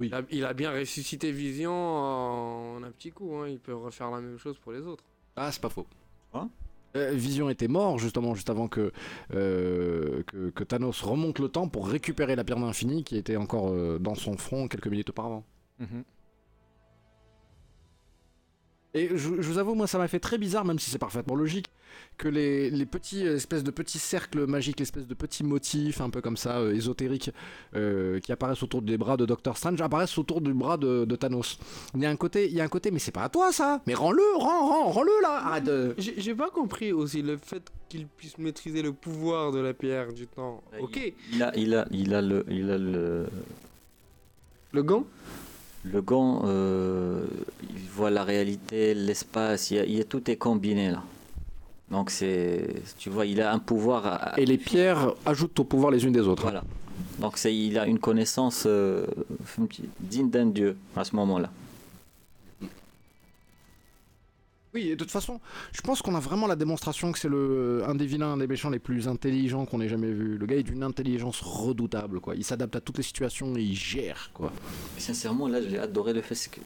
Oui. Il, a, il a bien ressuscité Vision en un petit coup. hein, Il peut refaire la même chose pour les autres. Ah, c'est pas faux. Hein Euh, Vision était mort justement juste avant que, euh, que, que Thanos remonte le temps pour récupérer la pierre d'infini qui était encore euh, dans son front quelques minutes auparavant. Mhm. Et je, je vous avoue, moi, ça m'a fait très bizarre, même si c'est parfaitement logique, que les, les petits euh, espèces de petits cercles magiques, l'espèce de petits motifs un peu comme ça, euh, ésotériques, euh, qui apparaissent autour des bras de Doctor Strange, apparaissent autour du bras de, de Thanos. Il y a un côté, il y a un côté, mais c'est pas à toi ça. Mais rends-le, rends, rends, rends-le là. Arrête de. J'ai pas compris aussi le fait qu'il puisse maîtriser le pouvoir de la pierre du temps. Bah, Ok, Il a, il a, il a le, il a le, le gant? Le gant. euh, il voit la réalité, l'espace. Il tout est combiné là. Donc c'est, tu vois, il a un pouvoir. à- Et les pierres ajoutent au pouvoir les unes des autres. Voilà. Donc c'est, il a une connaissance euh, digne d'un dieu à ce moment-là. Oui, et de toute façon, je pense qu'on a vraiment la démonstration que c'est le un des vilains, un des méchants les plus intelligents qu'on ait jamais vu. Le gars est d'une intelligence redoutable, quoi. Il s'adapte à toutes les situations et il gère, quoi. Mais sincèrement, là, j'ai adoré le fait c'est que.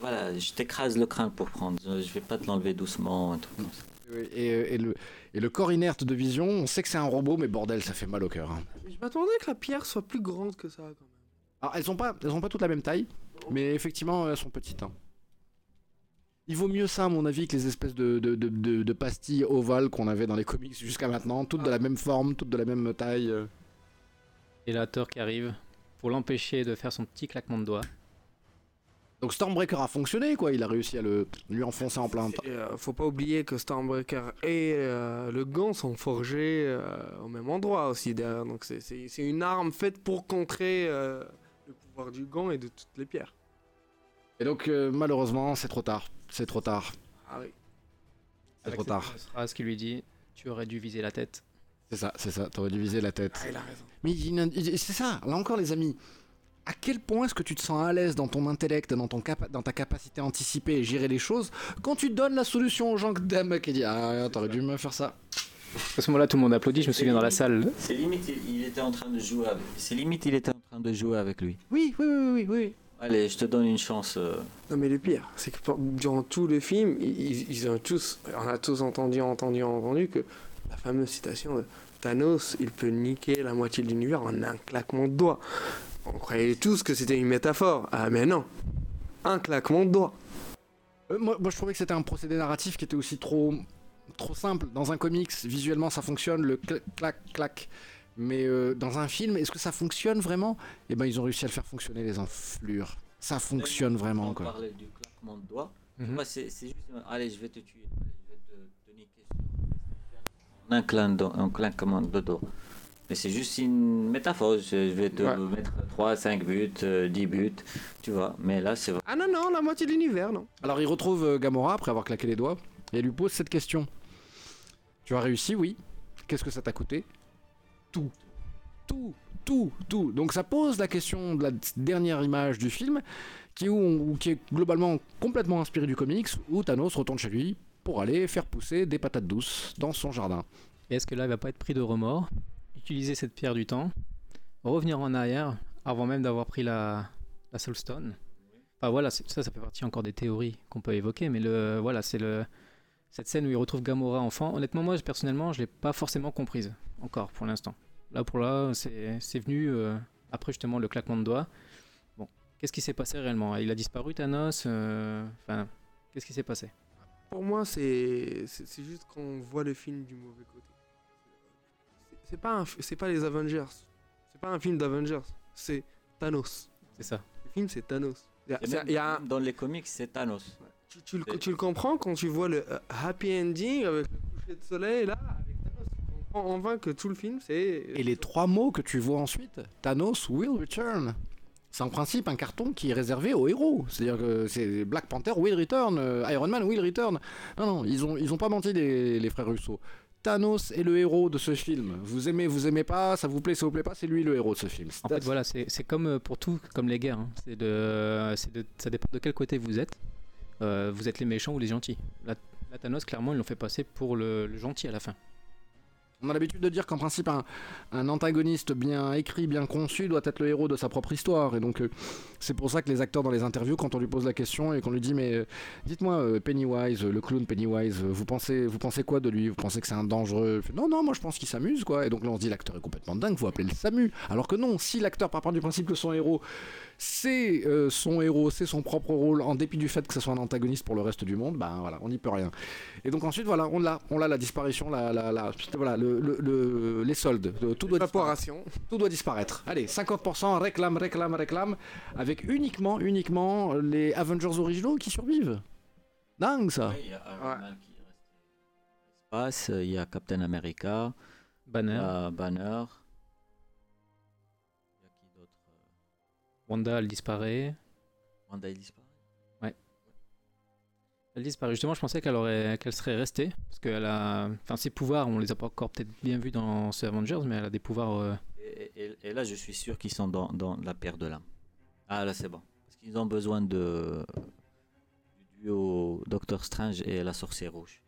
Voilà, je t'écrase le crâne pour prendre. Je vais pas te l'enlever doucement, un truc comme ça. Et, et le, et le corps inerte de Vision, on sait que c'est un robot, mais bordel, ça fait mal au cœur. hein. Je m'attendais que la pierre soit plus grande que ça quand même. Alors, elles ont pas, elles ont pas toutes la même taille, mais effectivement, elles sont petites. hein. Il vaut mieux ça, à mon avis, que les espèces de, de, de, de- de pastilles ovales qu'on avait dans les comics jusqu'à maintenant, toutes de la même forme, toutes de la même taille. euh. Et là, Thor qui arrive pour l'empêcher de faire son petit claquement de doigts. Donc Stormbreaker a fonctionné, quoi. Il a réussi à le lui enfoncer en plein. Et, euh, faut pas oublier que Stormbreaker et euh, le gant sont forgés euh, au même endroit aussi derrière. Donc c'est- une arme faite pour contrer euh, le pouvoir du gant et de toutes les pierres. Et donc, euh, malheureusement, c'est trop tard. C'est trop tard. Ah oui. C'est trop cette tard. fameuse phrase qui lui dit Tu aurais dû viser la tête. C'est ça, c'est ça. T'aurais dû viser la tête. Ah, il a raison. Mais c'est ça. Là encore, les amis. À quel point est-ce que tu te sens à l'aise dans ton intellect, dans, ton capa- dans ta capacité à anticiper et gérer les choses, quand tu donnes la solution aux gens que t'aimes, qui dit Ah, t'aurais dû me faire ça. À ce moment-là, tout le monde applaudit. Je me souviens dans la salle. C'est limite, il, il était en train de jouer avec. C'est limite, il était en train de jouer avec lui. Oui, oui, oui, oui, oui. Allez, je te donne une chance. euh, Non mais le pire, c'est que durant tout le film, ils, ils ont tous, on a tous entendu, entendu, entendu que la fameuse citation de Thanos, il peut niquer la moitié de l'univers en un claquement de doigts. On croyait tous que c'était une métaphore. Ah mais non, un claquement de doigts. Euh, moi, moi, je trouvais que c'était un procédé narratif qui était aussi trop, trop simple. Dans un comics, visuellement, ça fonctionne, le cl- clac, clac. Mais euh, dans un film, est-ce que ça fonctionne vraiment? Eh ben, ils ont réussi à le faire fonctionner, les enflures. Ça fonctionne vraiment, On quoi. parlait du claquement de doigts. Mhm. Moi, c'est juste. Allez, je vais te tuer. Je vais te, te niquer sur. Un, clin de- un claquement de doigts. Mais c'est juste une métaphore. Je, vais te Ouais. mettre 3, 5 buts, euh, 10 buts. Tu vois. Mais là, c'est Ah non non, la moitié de l'univers non. Alors, il retrouve euh, Gamora après avoir claqué les doigts et lui pose cette question. Tu as réussi, oui. Qu'est-ce que ça t'a coûté? Tout. Tout, tout, tout. Donc ça pose la question de la dernière image du film, qui, est globalement complètement inspirée du comics, où Thanos retourne chez lui pour aller faire pousser des patates douces dans son jardin. Est-ce que là, il va pas être pris de remords? Utiliser cette pierre du temps, revenir en arrière avant même d'avoir pris la, la Soul Stone. Enfin voilà, ça, ça fait partie encore des théories qu'on peut évoquer, mais le, voilà, c'est le cette scène où il retrouve Gamora enfant. Honnêtement, moi, personnellement, je l'ai pas forcément comprise encore pour l'instant. Là, pour là, c'est c'est venu euh, après justement le claquement de doigts. Bon, qu'est-ce qui s'est passé réellement? Il a disparu Thanos euh, Enfin, qu'est-ce qui s'est passé? Pour moi, c'est juste qu'on voit le film du mauvais côté. C'est- pas c'est pas les Avengers. C'est pas un film d'Avengers. C'est Thanos. C'est ça. Le film c'est Thanos. Il y a- y a Dans les comics, c'est Thanos. tu, tu le, tu le comprends quand tu vois le euh, happy ending avec le coucher de soleil là? Comprends enfin que tout le film c'est Et les trois mots que tu vois ensuite, Thanos will return. C'est en principe un carton qui est réservé aux héros. C'est-à-dire que c'est Black Panther will return, euh, Iron Man will return. Non, non, ils ont, ils ont pas menti les, les frères Russo. Thanos est le héros de ce film. Vous aimez, vous aimez pas, ça vous plaît, ça vous plaît pas, c'est lui le héros de ce film. En fait, voilà, c'est c'est comme euh, pour tout, comme les guerres. hein. C'est de, c'est de, ça dépend de quel côté vous êtes. Euh, vous êtes les méchants ou les gentils. La, la Thanos, clairement, ils l'ont fait passer pour le, le gentil à la fin. On a l'habitude de dire qu'en principe, un, antagoniste bien écrit, bien conçu, doit être le héros de sa propre histoire. Et donc, euh, c'est pour ça que les acteurs, dans les interviews, quand on lui pose la question et qu'on lui dit Mais euh, dites-moi, euh, Pennywise, le clown Pennywise, vous pensez, vous pensez quoi de lui? Vous pensez que c'est un dangereux? Non, non, moi je pense qu'il s'amuse, quoi. Et donc là, on se dit L'acteur est complètement dingue, vous appelez le SAMU. Alors que non, si l'acteur part du principe que son héros, c'est euh, son héros, c'est son propre rôle, en dépit du fait que ce soit un antagoniste pour le reste du monde, ben voilà, on n'y peut rien. Et donc ensuite, voilà, on l'a, on l'a la disparition, la, la, la- voilà, le, le- le- les soldes, euh, tout doit. Tout doit disparaître. Allez, 50% réclame, réclame, réclame, avec uniquement, uniquement les Avengers originaux qui survivent. Dingue ça. Il y a Iron Man qui est resté dans l'espace, il y a Captain America, Banner, a Banner. Wanda, elle disparaît. Wanda il disparaît. Elle disparaît. Justement, je pensais qu'elle aurait, qu'elle serait restée parce qu'elle a, enfin, ses pouvoirs, on les a pas encore peut-être bien vus dans ce Avengers, mais elle a des pouvoirs. euh, Et, et- et là, je suis sûr qu'ils sont dans, dans la paire de l'âme. Ah, là, c'est bon. Parce qu'ils ont besoin de du duo Doctor Strange et la sorcière rouge.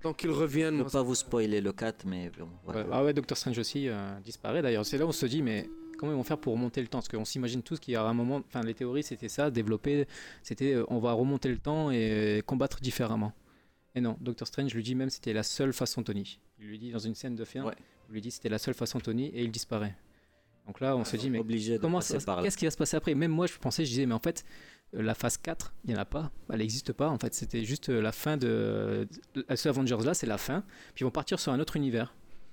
Tant qu'ils Je reviennent. ne moi, peux pas vous spoiler le 4, mais bon. voilà. Ouais, ah ouais, Doctor Strange aussi euh, disparaît d'ailleurs. C'est là où on se dit, mais comment ils vont faire pour remonter le temps Parce qu'on s'imagine tous qu'il y aura un moment. Enfin, les théories c'était ça, développer. C'était euh, on va remonter le temps et euh, combattre différemment. Et non, Doctor Strange lui dit même c'était la seule façon, Tony. Il lui dit dans une scène de film, Ouais. il lui dit c'était la seule façon, Tony, et il disparaît. Donc là, on se dit, mais comment qu'est-ce qui va se passer après? Même moi, je pensais, je disais, mais en fait, euh, la phase 4, il n'y en a pas, elle n'existe pas. En fait, c'était juste la fin de. Ce Avengers là, c'est la fin. Puis ils vont partir sur un autre univers.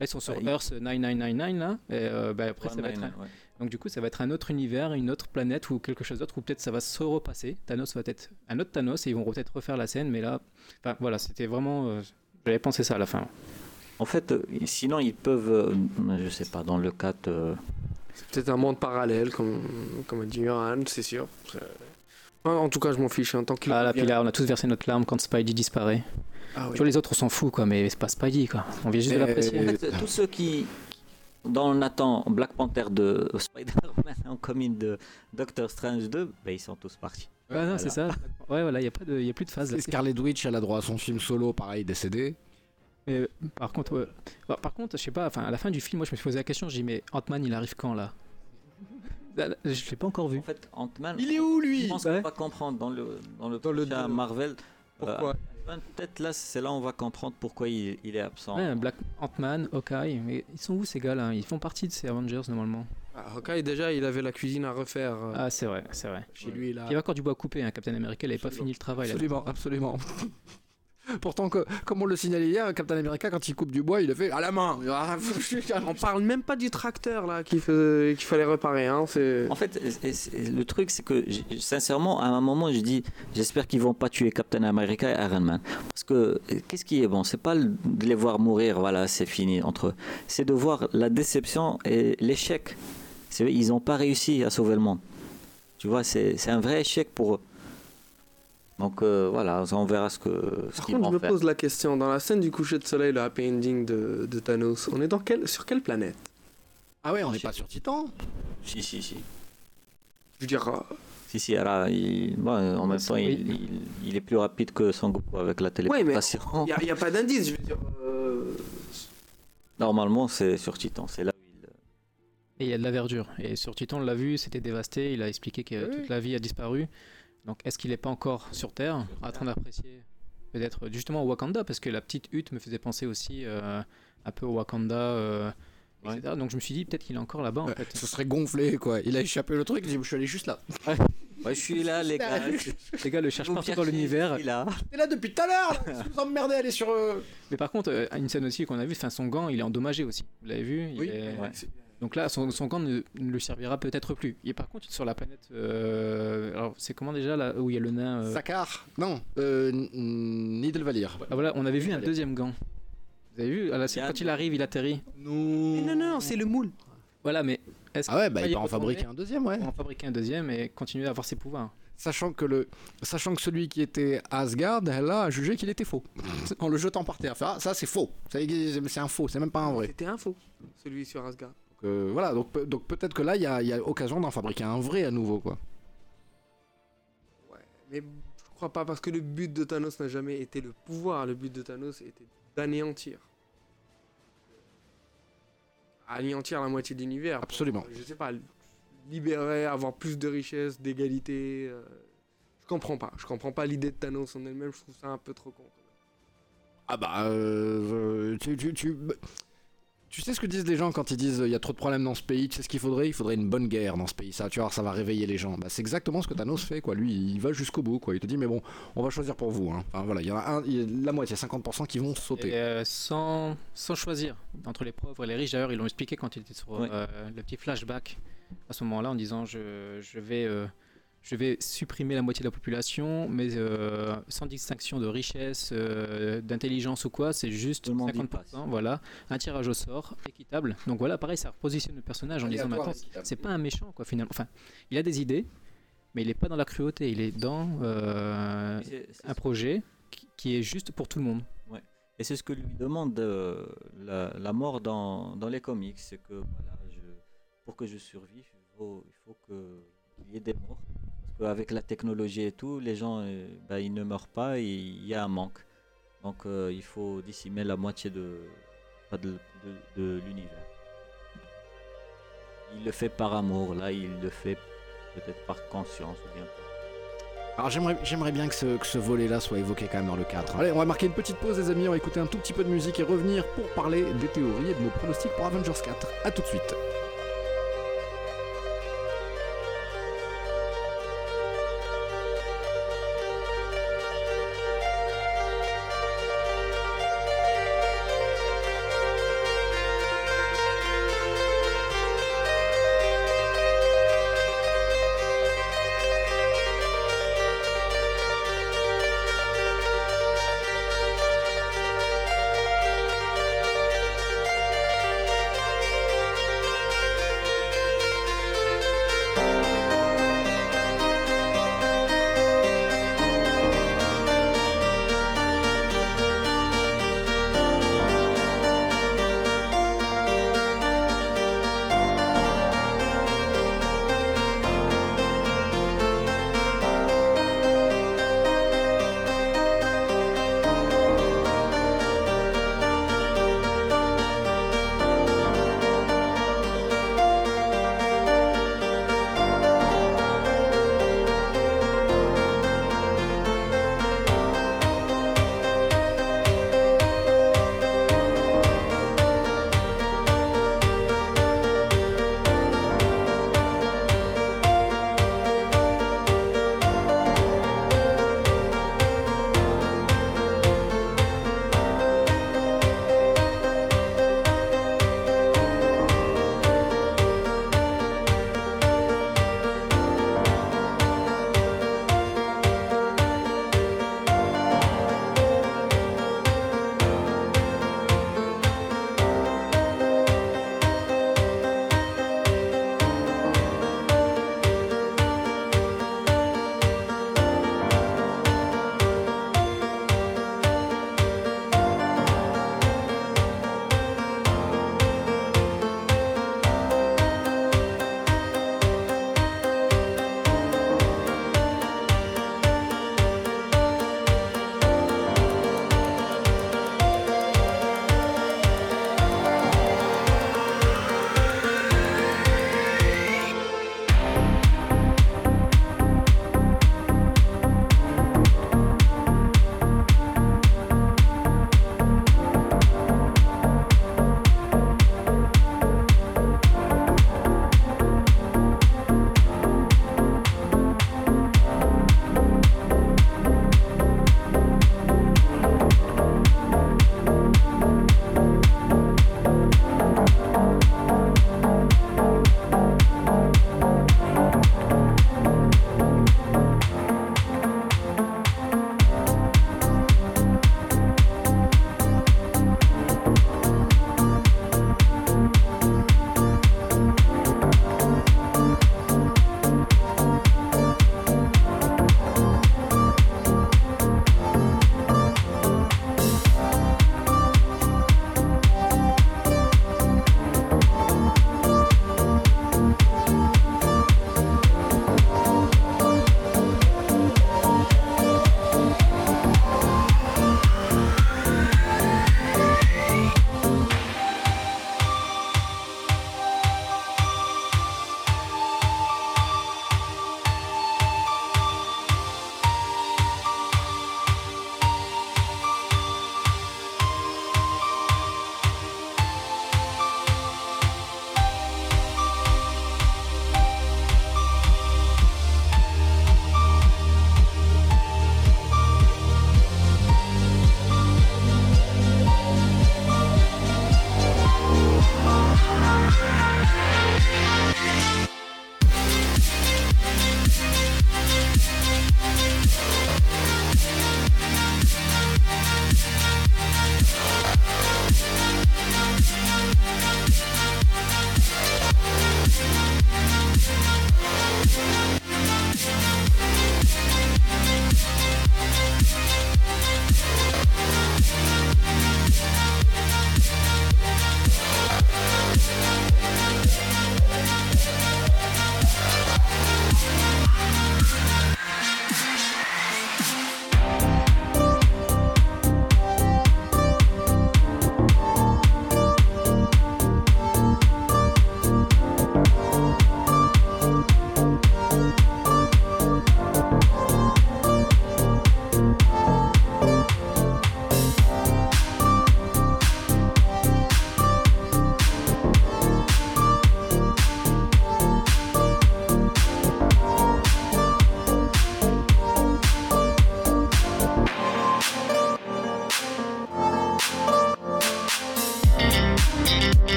Là, ils sont sur Ouais, il- Earth 9999, là. Et euh, bah, après, ça va être un- ouais. Donc, du coup, ça va être un autre univers, une autre planète ou quelque chose d'autre, ou peut-être ça va se repasser. Thanos va être un autre Thanos et ils vont peut-être refaire la scène, mais là. Enfin, voilà, c'était vraiment. euh, J'avais pensé ça à la fin. En fait, euh, sinon, ils peuvent, euh, je sais pas, dans le 4, euh, C'est peut-être un monde parallèle, comme, comme a dit Johan, c'est sûr. C'est- En tout cas, je m'en fiche. hein, tant qu'il Ah là, puis là, on a tous versé notre larme quand Spidey disparaît. Ah oui. Les autres, on s'en fout, quoi, mais c'est pas Spidey, quoi. On vient juste de l'apprécier. En fait, tous ceux qui, dans Nathan Black Panther de Spider-Man en commune de Doctor Strange 2, ben, ils sont tous partis. Ah non, c'est ça. Ouais, voilà, il n'y a, pas de- y a plus de phase. là. Et Scarlet Witch, elle a droit à son film solo, pareil, décédé. Mais, par contre, ouais. Bah, par contre, je sais pas, enfin, à la fin du film, moi, je me suis posé la question, j'ai dit, mais Ant-Man, il arrive quand, là, Je l'ai pas encore vu. En fait, Ant-Man, Il est où je lui pense Ouais. qu'on va comprendre dans le, dans le, Dans le. Marvel. Pourquoi? Euh, Peut-être là, c'est là on va comprendre pourquoi il, il est absent. Ouais, Black Ant-Man, Hawkeye, mais ils sont où ces gars-là? Ils font partie de ces Avengers, normalement. ah, Hawkeye, déjà, il avait la cuisine à refaire euh, Ah, c'est vrai, c'est vrai. chez lui. Là. Il y avait encore du bois coupé, hein, Captain America, il avait pas fini le travail. là. Absolument, absolument. Pourtant, que- comme on le signalait hier, Captain America, quand il coupe du bois, il le fait à la main. On parle même pas du tracteur là qu'il fallait réparer. Hein. En fait, le truc, c'est que sincèrement, à un moment, je dis, j'espère qu'ils vont pas tuer Captain America et Iron Man, parce que euh, qu'est-ce qui est bon? C'est pas de les voir mourir, voilà, c'est fini entre eux. C'est de voir la déception et l'échec. C'est- Ils n'ont pas réussi à sauver le monde. Tu vois, c'est un vrai échec pour eux. Donc euh, voilà, on verra ce que ce Par contre, je me faire. pose la question dans la scène du coucher de soleil, le happy ending de, de Thanos, on est dans quel, sur quelle planète? Ah ouais, on n'est pas sur Titan. Si, si, si. Je veux dire, euh, Si, si, alors, il, bon, en même temps, Oui. il, il- il est plus rapide que Son Goku avec la téléportation. il n'y a, pas d'indice. Je veux dire, euh, Normalement, c'est sur Titan. C'est là où il. Et il y a de la verdure. Et sur Titan, on l'a vu, c'était dévasté. Il a expliqué que Oui. toute la vie a disparu. Donc, est-ce qu'il n'est pas encore sur Terre, en train d'apprécier peut-être justement Wakanda Parce que la petite hutte me faisait penser aussi euh, un peu au Wakanda, euh, Ouais. etc. Donc, je me suis dit peut-être qu'il est encore là-bas, en Ouais, fait. Ce serait gonflé, quoi. Il a échappé le truc, il Je suis allé juste là. Ouais, je suis là, les gars. Les gars le cherchent partout dans l'univers. suis là. T'es là depuis tout à l'heure. Vous emmerdez, allez sur. euh, Mais par contre, euh, une scène aussi qu'on a vu, enfin, son gant, il est endommagé aussi. Vous l'avez vu il Oui. est- Ouais. Donc là, son, son gant ne, ne lui servira peut-être plus. Et par contre, sur la planète, euh, alors c'est comment déjà là où il y a le nain euh, Sakar. Non, euh, N- Nidelvalir. Ah voilà, on avait vu un deuxième gant. Vous avez vu la- Yann. Quand il arrive, il atterrit. Non. Non, non, c'est le moule. Voilà, mais est-ce Ah ouais, bah qu'il il va peut en fabriquer un deuxième, ouais. en fabriquer un deuxième et continuer à avoir ses pouvoirs Sachant que, le, sachant que celui qui était Asgard, là, a jugé qu'il était faux. En le jetant par terre. Ah, ça, c'est faux. C'est un faux, c'est même pas un vrai. C'était un faux, celui sur Asgard. Donc, euh, voilà, donc, pe- donc peut-être que là, il y a, y a occasion d'en fabriquer un vrai à nouveau, quoi. Ouais, mais je crois pas parce que le but de Thanos n'a jamais été le pouvoir. Le but de Thanos était d'anéantir. Anéantir la moitié de l'univers. Absolument. Je sais pas, libérer, avoir plus de richesse, d'égalité. euh, je comprends pas. Je comprends pas l'idée de Thanos en elle-même. Je trouve ça un peu trop con. Ah bah, euh, tu, tu, tu, tu sais ce que disent les gens quand ils disent il y a trop de problèmes dans ce pays, tu sais ce qu'il faudrait? Il faudrait une bonne guerre dans ce pays, ça, tu vois, ça va réveiller les gens. Bah, c'est exactement ce que Thanos fait, quoi. Lui, il va jusqu'au bout, quoi. Il te dit, mais bon, on va choisir pour vous. Hein. Enfin, voilà, il y en a un, il y a la moitié, 50% qui vont sauter. Et, euh, sans, sans choisir entre les pauvres et les riches. D'ailleurs, ils l'ont expliqué quand il était sur Ouais. euh, le petit flashback à ce moment-là en disant je, je vais, euh, je vais supprimer la moitié de la population, mais euh, sans distinction de richesse, euh, d'intelligence ou quoi, c'est juste Tout le monde y 50%. passe. Voilà, un tirage au sort équitable. Donc voilà, pareil, ça repositionne le personnage en disant mais attends, c'est pas un méchant quoi finalement. Enfin, il a des idées, mais il est pas dans la cruauté, il est dans euh, un projet qui, qui est juste pour tout le monde. Et c'est ce que lui demande euh, la, la mort dans, dans les comics, c'est que voilà, je, pour que je survive, il faut, il faut que- qu'il y ait des morts. Qu'avec la technologie et tout, les gens, euh, bah, ils ne meurent pas il y a un manque. Donc euh, il faut décimer la moitié de, l'univers. Il le fait par amour, là il le fait peut-être par conscience ou bien. Alors j'aimerais, bien que ce, que ce volet-là soit évoqué quand même dans le cadre. Allez, on va marquer une petite pause les amis, on va écouter un tout petit peu de musique et revenir pour parler des théories et de nos pronostics pour Avengers 4. A tout de suite.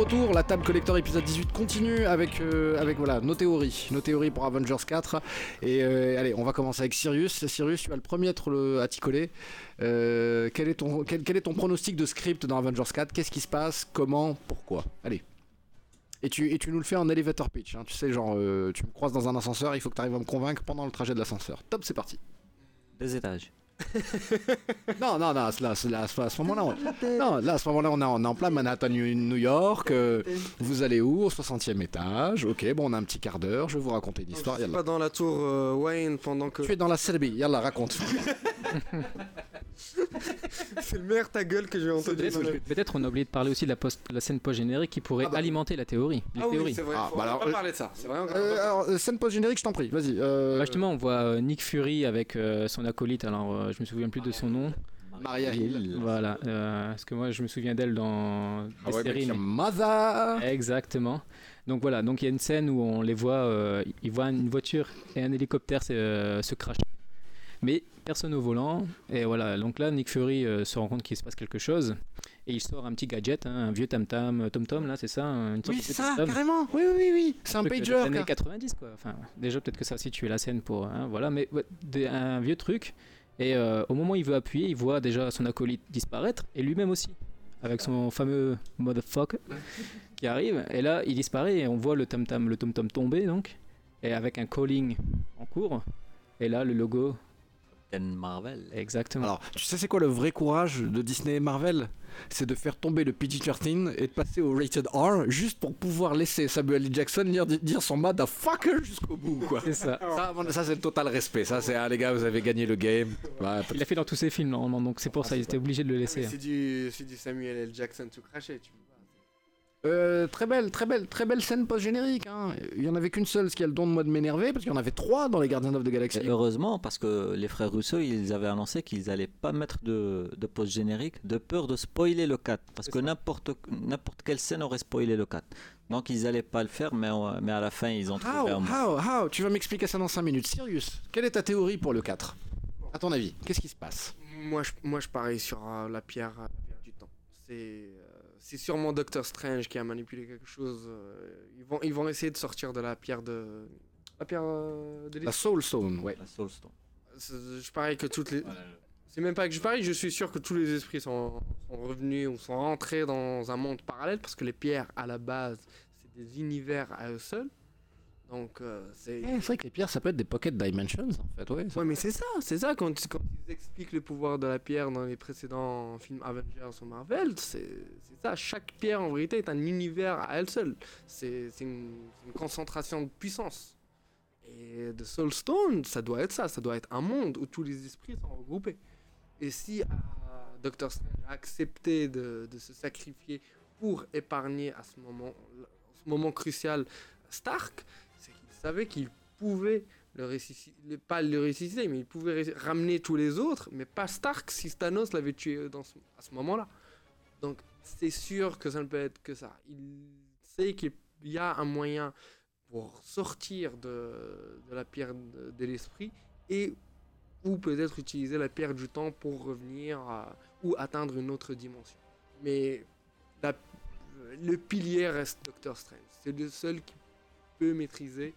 Retour, la table collector épisode 18 continue avec, euh, avec voilà, nos théories. Nos théories pour Avengers 4. Et euh, allez, on va commencer avec Sirius. Sirius, tu vas le premier à, le- à t'y coller. Euh, quel, est ton, quel, est ton pronostic de script dans Avengers 4 Qu'est-ce qui se passe? Comment? Pourquoi? Allez. Et tu, et tu nous le fais en elevator pitch. hein. Tu sais, genre, tu me croises dans un ascenseur, il faut que tu arrives à me convaincre pendant le trajet de l'ascenseur. Top, c'est parti. Deux étages. Non, non, non, là, là, là, à ce moment-là, on... non, là, à ce moment-là, on est en, plein Manhattan, New York. euh, vous allez où? Au 60e étage. Ok, bon, on a un petit quart d'heure. Je vais vous raconter une histoire. Je suis pas dans la tour euh, Wayne pendant que. Tu es dans la Serbie. Yallah, raconte. C'est le meilleur ta gueule que j'ai entendu. Peut-être on a oublié de parler aussi de la, post, la scène post-générique qui pourrait Ah bah. alimenter la théorie. Les Ah oui, théories. c'est vrai. Ah, faut- bah on va alors, pas euh, parler de ça. C'est vrai. Euh, alors, euh, scène post-générique, je t'en prie. Vas-y. euh, Bah, justement, on voit Nick Fury avec euh, son acolyte, alors euh, je me souviens plus de son nom. Maria Hill. Voilà, euh, parce que moi je me souviens d'elle dans des Ah ouais, séries. mec, mais- Mother. Exactement. Donc voilà, donc il y a une scène où on les voit, euh, ils voient une voiture et un hélicoptère se, euh, se cracher. Mais personne au volant. Et voilà, donc là, Nick Fury euh, se rend compte qu'il se passe quelque chose. Et il sort un petit gadget, hein, un vieux tam-tam, euh, tom-tom, là, c'est ça une sorte Oui, de ça, tom. carrément. Oui, oui, oui. C'est un truc des pager. années car- 90 quoi. Enfin, déjà peut-être que ça situe la scène pour hein, voilà, mais ouais, des- un vieux truc. Et euh, au moment où il veut appuyer, il voit déjà son acolyte disparaître et lui-même aussi, avec son fameux motherfucker qui arrive. Et là, il disparaît et on voit le tam tam, le tom tom tomber donc, et avec un calling en cours. Et là, le logo, Captain Marvel. exactement. Alors, tu sais, c'est quoi le vrai courage de Disney et Marvel? C'est de faire tomber le PG-13 et de passer au rated R juste pour pouvoir laisser Samuel L. Jackson dire, dire son motherfucker jusqu'au bout, quoi. c'est ça. Ça, ça, c'est le total respect. Ça, c'est ah, les gars, vous avez gagné le game. Ouais, Il l'a fait dans tous ses films normalement, donc c'est pour Ah, ça, c'est il était obligé de le laisser. hein. C'est du, c'est du Samuel L. Jackson tout craché. Tu pas. Euh, très belle, très belle, très belle scène post-générique. Hein. Il y en avait qu'une seule, ce qui a le don de moi de m'énerver, parce qu'il y en avait trois dans les Gardiens of the Galaxy. Et heureusement, parce que les frères Russo, ils avaient annoncé qu'ils allaient pas mettre de, de post-générique de peur de spoiler le 4. Parce que n'importe n'importe quelle scène aurait spoilé le 4. Donc ils allaient pas le faire, mais, on- mais à la fin, ils ont trouvé How, un how, how? Tu vas m'expliquer ça dans 5 minutes. Sirius, quelle est ta théorie pour le 4 À ton avis, qu'est-ce qui se passe? Moi, je, moi, je parie sur euh, la, pierre, euh, la pierre du temps. C'est, euh, c'est sûrement Doctor Strange qui a manipulé quelque chose. euh, ils, vont, ils vont essayer de sortir de la pierre de. La pierre euh, de La. Soul Stone, ouais. La Soul Stone. C'est- Je parie que toutes les. C'est même pas que je parie, je suis sûr que tous les esprits sont, sont revenus ou sont rentrés dans un monde parallèle parce que les pierres, à la base, c'est des univers à eux seuls. Donc, euh, c'est. Eh, c'est vrai que les pierres, ça peut être des pocket dimensions, en fait, ouais. ça- Ouais, mais c'est ça, c'est ça. Quand, quand ils expliquent le pouvoir de la pierre dans les précédents films Avengers ou Marvel, c'est ça. Chaque pierre, en vérité, est un univers à elle seule. C'est c'est une, une concentration de puissance. Et de Soul Stone, ça doit être ça. Ça doit être un monde où tous les esprits sont regroupés. Et si euh, Doctor Strange a accepté de, de se sacrifier pour épargner à ce moment, ce moment crucial Stark, savait qu'il pouvait le ressusciter, pas le ressusciter, mais il pouvait ramener tous les autres, mais pas Stark si Thanos l'avait tué ce- à ce moment-là. Donc c'est sûr que ça ne peut être que ça. Il sait qu'il y a un moyen pour sortir de, la pierre de, l'esprit et ou peut-être utiliser la pierre du temps pour revenir ou atteindre une autre dimension. Mais le pilier reste Doctor Strange. C'est le seul qui maîtriser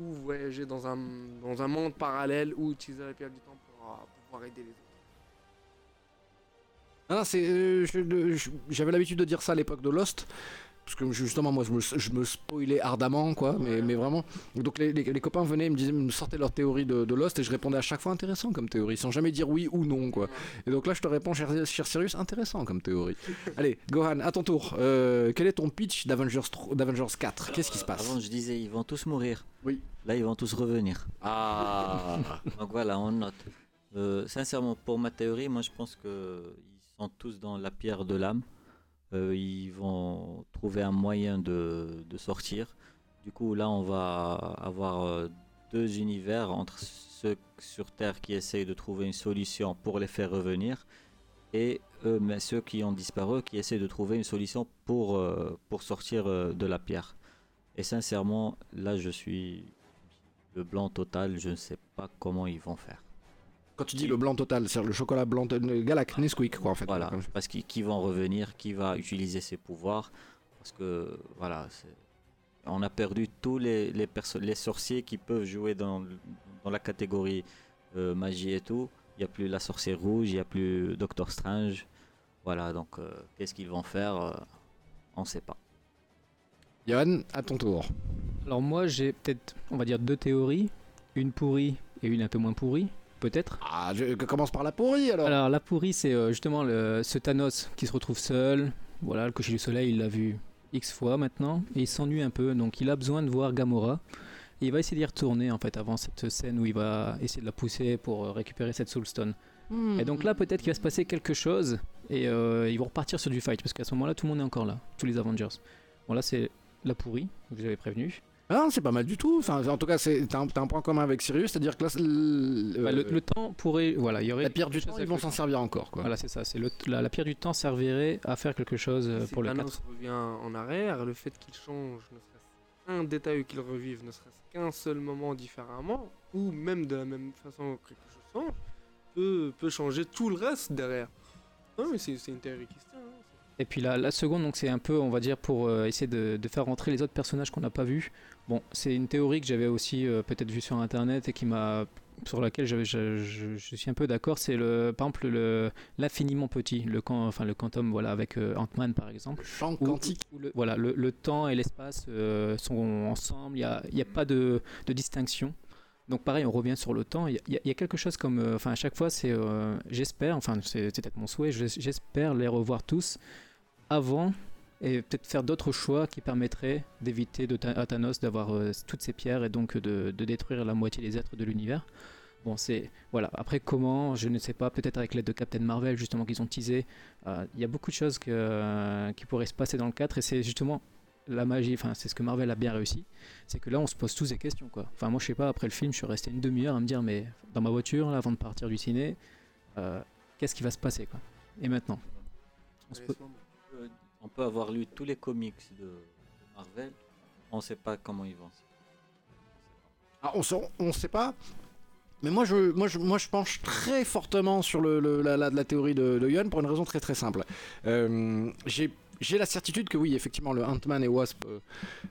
ou voyager dans un, dans un monde parallèle ou utiliser la pierre du temps pour, euh, pour pouvoir aider les autres. Ah, c'est, euh, j'avais l'habitude de dire ça à l'époque de Lost. Parce que justement, moi, je me, je me spoilais ardemment, quoi, mais, mais vraiment. Donc, les, les- les copains venaient, ils me, disaient, me sortaient leur théorie de, de Lost, et je répondais à chaque fois intéressant comme théorie, sans jamais dire oui ou non, quoi. Et donc là, je te réponds, cher, cher Sirius, intéressant comme théorie. Allez, Gohan, à ton tour. Euh, quel est ton pitch d'Avengers, tro- d'Avengers 4 Qu'est-ce qui se passe? Avant, je disais, ils vont tous mourir. Oui. Là, ils vont tous revenir. Ah Donc voilà, on note. Euh, sincèrement, pour ma théorie, moi je pense que ils sont tous dans la pierre de l'âme. Euh, ils vont trouver un moyen de, de sortir. Du coup, là, on va avoir euh, deux univers entre ceux sur Terre qui essayent de trouver une solution pour les faire revenir et eux, mais ceux qui ont disparu qui essaient de trouver une solution pour, euh, pour sortir de la pierre. Et sincèrement, là, je suis le blanc total. Je ne sais pas comment ils vont faire. Quand tu dis le blanc total, c'est le chocolat blanc, le Galac, Nesquik, quoi, en fait. Voilà, Comme- parce qu'ils qui vont revenir, qui va utiliser ses pouvoirs. Parce que voilà, on a perdu tous les, les, perso- les sorciers qui peuvent jouer dans, la catégorie euh, magie et tout. Il n'y a plus la sorcière rouge, il n'y a plus Doctor Strange. Voilà, donc euh, qu'est-ce qu'ils vont faire euh, On ne sait pas. Johan, à ton tour. Alors moi j'ai peut-être, on va dire, deux théories. Une pourrie et une un peu moins pourrie, peut-être? Ah, je commence par la pourrie alors. Alors la pourrie c'est euh, justement le, ce Thanos qui se retrouve seul. Voilà, le cocher du soleil il l'a vu X fois maintenant. Et il s'ennuie un peu, donc il a besoin de voir Gamora. Et il va essayer d'y retourner en fait avant cette scène où il va essayer de la pousser pour euh, récupérer cette Soulstone. Hmm. Et donc là, peut-être qu'il va se passer quelque chose et euh, ils vont repartir sur du fight parce qu'à ce moment-là, tout le monde est encore là, tous les Avengers. Bon, là, c'est la pourrie, vous avez prévenu. Ah non, c'est pas mal du tout. Enfin, en tout cas, c'est t'as un, un point commun avec Sirius, c'est-à-dire que là, le, Bah, le, euh, le temps pourrait. Voilà, il y aurait. la pierre du temps, ils vont s'en servir encore, quoi. Voilà, c'est ça. C'est le, la, la pierre du temps servirait à faire quelque chose euh, Si pour le Thanos 4. revient en arrière, le fait qu'il change, ne serait-ce qu'un détail ou qu'il revive, ne serait-ce qu'un seul moment différemment, ou même de la même façon que quelque chose change, peut, peut changer tout le reste derrière. Non, mais c'est c'est une théorie qui se tient. hein. Et puis la, la seconde, donc c'est un peu, on va dire, pour euh, essayer de, de faire rentrer les autres personnages qu'on n'a pas vus. Bon, c'est une théorie que j'avais aussi euh, peut-être vue sur internet et qui m'a sur laquelle je, je- je suis un peu d'accord, c'est le, par exemple le l'infiniment petit, le enfin le quantum, voilà, avec euh, Ant-Man par exemple. Le champ Où- quantique. où le, voilà, le, le temps et l'espace euh, sont ensemble, il n'y a, y a pas de, de distinction. Donc pareil, on revient sur le temps. Il y, a- y quelque chose comme, euh, enfin à chaque fois, c'est, euh, j'espère, enfin c'est c'est peut-être mon souhait, j'es- j'espère les revoir tous avant et peut-être faire d'autres choix qui permettraient d'éviter à Thanos d'avoir euh, toutes ces pierres et donc de, de détruire la moitié des êtres de l'univers. Bon, c'est voilà. Après, comment Je ne sais pas. Peut-être avec l'aide de Captain Marvel, justement, qu'ils ont teasé. Euh, Il y a beaucoup de choses que, euh, qui pourraient se passer dans le 4 et c'est justement la magie. Enfin, c'est ce que Marvel a bien réussi. C'est que là, on se pose tous des questions, quoi. Enfin, moi, je sais pas. Après le film, je suis resté une demi-heure à me dire, mais dans ma voiture, là, avant de partir du ciné, euh, qu'est-ce qui va se passer, quoi Et maintenant On se Mais On peut avoir lu tous les comics de, Marvel. On ne sait pas comment ils vont. Ah, on on sait pas. Mais moi je, moi, je, moi, je penche très fortement sur le, la, la- théorie de, de Yohan pour une raison très très simple. Euh, J'ai j'ai la certitude que oui, effectivement, le Ant-Man et Wasp euh,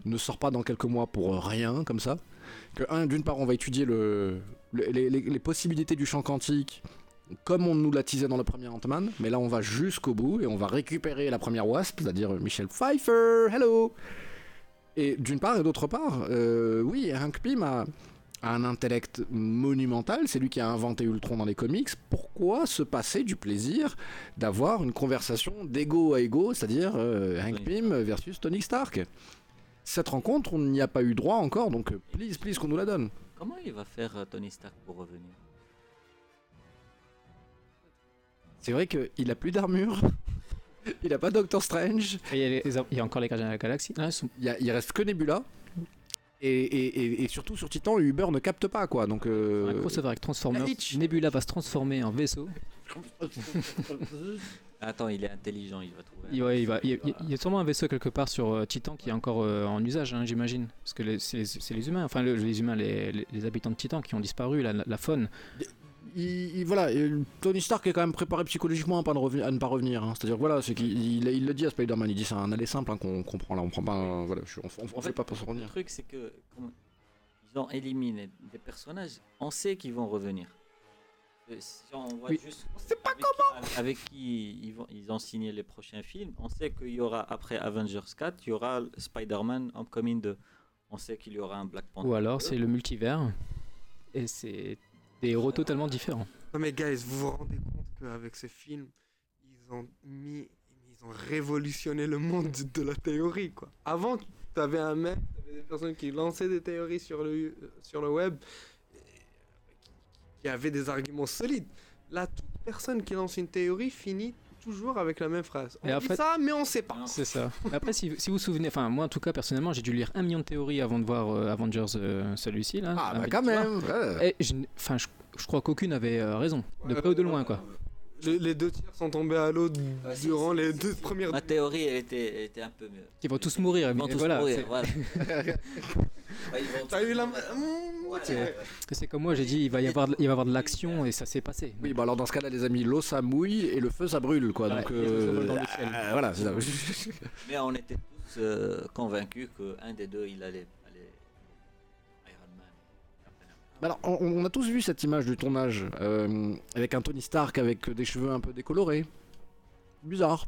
ne sort pas dans quelques mois pour rien, comme ça. Que, un, d'une part, on va étudier le, le- les, les- les possibilités du champ quantique, comme on nous l'a teasé dans le premier Ant-Man, mais là, on va jusqu'au bout et on va récupérer la première Wasp, c'est-à-dire Michel Pfeiffer, hello! Et d'une part, et d'autre part, euh, oui, Hank Pym a, a un intellect monumental, c'est lui qui a inventé Ultron dans les comics. Pourquoi se passer du plaisir d'avoir une conversation d'égo à égo, c'est-à-dire euh, Hank Pym versus Tony Stark? Cette rencontre, on n'y a pas eu droit encore, donc euh, please, please qu'on nous la donne. Comment il va faire Tony Stark pour revenir? C'est vrai qu'il a plus d'armure, il a pas Doctor Strange, Et Il y, a les- il y a encore les gardiens de la galaxie. Ah, ils sont- il, y a- il reste que Nebula. Et, et- et- et surtout sur Titan, Uber ne capte pas quoi. Donc euh, Un crossover avec Transformers. Hitch. Nebula va se transformer en vaisseau. Attends, il est intelligent, il va trouver. Il, ouais, il, va, il, y a- il y a sûrement un vaisseau quelque part sur euh, Titan qui est encore euh, en usage, hein, j'imagine. Parce que les- c'est les, c'est les humains, enfin le- les humains, les, les- les habitants de Titan qui ont disparu, la, la faune. Il, il- voilà, Tony Stark est quand même préparé psychologiquement à, pas à ne pas revenir. hein. C'est-à-dire voilà, c'est qu'il il, il le dit à Spider-Man, il dit c'est un aller simple hein, qu'on comprend là, on prend pas, un- voilà, je- on, on- fait fait, pas pour se Le revenir. truc, c'est que comme ils ont éliminé des personnages, on sait qu'ils vont revenir. Euh, Si on voit Oui. juste pas comment. avec qui ils, vont, ils ont signé les prochains films, on sait qu'il y aura après Avengers 4, il y aura Spider-Man Homecoming 2. On sait qu'il y aura un Black Panther. Ou alors 2. c'est le multivers. Et c'est des héros totalement différents. Non mais guys, vous vous rendez compte qu'avec ce film, ils ont mis, ils ont révolutionné le monde de la théorie quoi. Avant, t'avais un mec, des personnes qui lançaient des théories sur le, euh, sur le web, et qui avaient des arguments solides. Là, toute personne qui lance une théorie finit toujours avec la même phrase. On Et en dit fait- ça, mais on sait pas. C'est ça. Après, si, si vous vous souvenez, enfin moi en tout cas personnellement, j'ai dû lire un million de théories avant de voir euh, Avengers euh, celui-ci là. Ah bah quand même. ouais. Et je, je, crois qu'aucune avait euh, raison, de près ou de loin quoi. Le- les deux tiers sont tombés à l'eau Ah, durant les deux premières. Ma théorie, elle était, elle était un peu mieux. Ils vont tous mourir. Ils vont mais tous voilà, mourir, c'est- voilà. T'as eu la. Mmh, Ouais, ouais. C'est comme moi, j'ai dit, il va y avoir, de- il va y avoir de l'action et ça s'est passé. Oui, bah alors dans ce cas-là, les amis, l'eau ça mouille et le feu ça brûle quoi. Ouais, donc euh, ciel. euh, voilà. Mais on était tous euh, convaincus qu'un des deux, il allait Alors, on, on a tous vu cette image du tournage euh, avec un Tony Stark avec des cheveux un peu décolorés. Bizarre.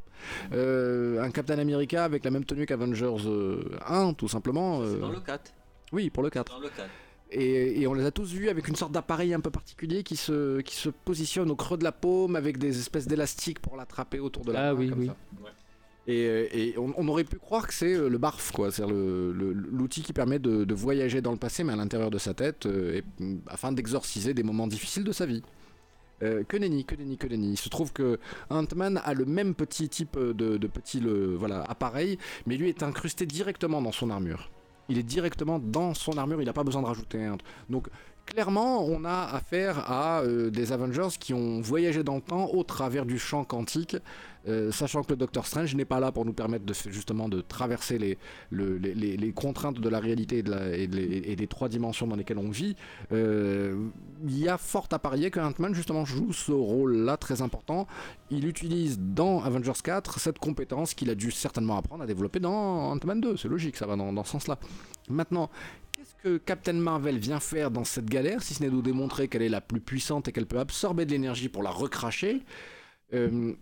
Euh, un Captain America avec la même tenue qu'Avengers euh, 1, tout simplement. C'est euh, dans le 4. Oui, pour le 4. Dans le 4. Et, et on les a tous vus avec une sorte d'appareil un peu particulier qui se, qui se positionne au creux de la paume avec des espèces d'élastiques pour l'attraper autour de la Ah main, oui, comme oui. ça. Ouais. Et, euh, on, aurait pu croire que c'est euh, le barf, quoi. C'est le- le- l'outil qui permet de, voyager dans le passé, mais à l'intérieur de sa tête, euh, mm, afin d'exorciser des moments difficiles de sa vie. Que nenni, que nenni, que nenni. Il se trouve que Ant-Man a le même petit type de, petit voilà, appareil, mais lui est incrusté directement dans son armure. Il est directement dans son armure, il n'a pas besoin de rajouter un. Donc clairement, on a affaire à des Avengers qui ont voyagé dans le temps au travers du champ quantique, euh, sachant que le Docteur Strange n'est pas là pour nous permettre de, justement de traverser les, le- les, contraintes de la réalité et des trois dimensions dans lesquelles on vit. Euh, Il y a fort à parier que Ant-Man justement joue ce rôle-là très important. Il utilise dans Avengers 4 cette compétence qu'il a dû certainement apprendre à développer dans Ant-Man 2. C'est logique, ça va dans, dans ce sens-là. Maintenant, qu'est-ce que Captain Marvel vient faire dans cette galère, si ce n'est de nous démontrer qu'elle est la plus puissante et qu'elle peut absorber de l'énergie pour la recracher? Euh,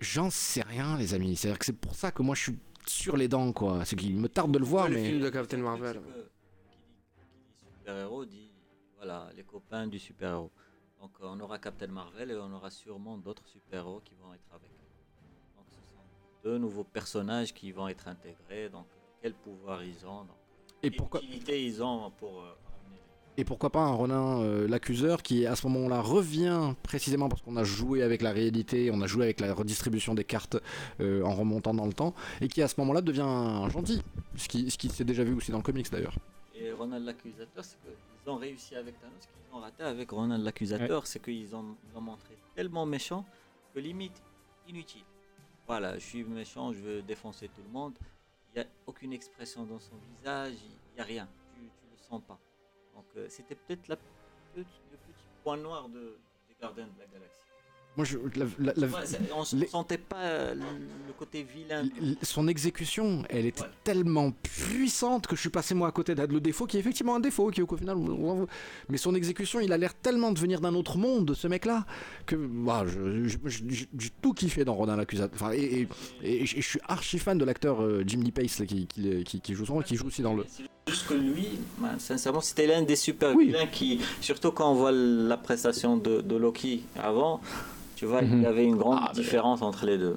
J'en sais rien, les amis. C'est-à-dire que c'est pour ça que moi je suis sur les dents, quoi. C'est qu'il me tarde de le voir, le mais. film de Captain Marvel. Qui dit- qui dit super-héros dit voilà, les copains du super-héros. Donc on aura Captain Marvel et on aura sûrement d'autres super-héros qui vont être avec. Donc ce sont deux nouveaux personnages qui vont être intégrés. Donc quel pouvoir ils ont, donc, Et quelle pourquoi, utilité ils ont pour euh, et pourquoi pas un Ronin euh, l'accuseur qui, à ce moment-là, revient précisément parce qu'on a joué avec la réalité, on a joué avec la redistribution des cartes euh, en remontant dans le temps, et qui, à ce moment-là, devient un gentil. Ce qui, ce qui s'est déjà vu aussi dans le comics d'ailleurs. Et Ronald l'accusateur, c'est qu'ils ont réussi avec Thanos, ce qu'ils ont raté avec Ronald l'accusateur, c'est qu'ils ont, ont montré tellement méchant que limite inutile. Voilà, je suis méchant, je veux défoncer tout le monde. Il n'y a aucune expression dans son visage, il n'y a rien, tu ne le sens pas. Donc euh, c'était peut-être le petit point noir de, des Gardiens de la Galaxie. Moi, je, la- la- la- Ouais, c'est- on ne sentait pas euh, le, côté vilain. Son exécution, elle était Ouais. tellement puissante que je suis passé moi à côté de le défaut qui est effectivement un défaut, qui au final, mais son exécution, il a l'air tellement de venir d'un autre monde, ce mec-là, que bah, j'ai tout kiffé dans Ronin l'accusateur. Enfin, et, et- et je suis archi fan de l'acteur euh, Jim Lee Pace là, qui, qui, qui- qui joue son qui joue aussi dans le. Juste que lui, ben, sincèrement, c'était l'un des super Oui. vilains qui, surtout quand on voit la prestation de, de Loki avant, tu vois, il Mhm. y avait une grande Ah, mais- différence entre les deux.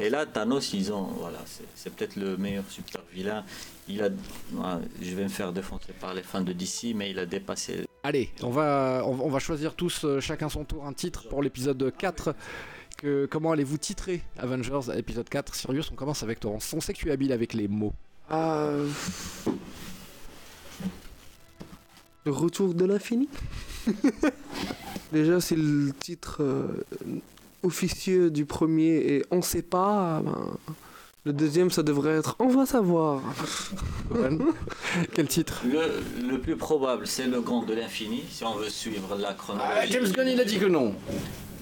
Et là, Thanos, ils ont, voilà, c'est- peut-être le meilleur super vilain. Il a, je vais me faire défoncer par les fans de DC, mais il a dépassé. Allez, on va, on, on va choisir tous, euh, chacun son tour, un titre pour l'épisode 4. Que, comment allez-vous titrer Avengers épisode 4 Sirius, on commence avec toi. On sait que tu es habile avec les mots. Ah, Le retour de l'infini Déjà, c'est le titre euh, officieux du premier et on sait pas. ben, le deuxième, ça devrait être on va savoir. Quel titre? Le, le plus probable, c'est le grand de l'infini, si on veut suivre la Ah, chronologie. James Gunn, il a dit que non.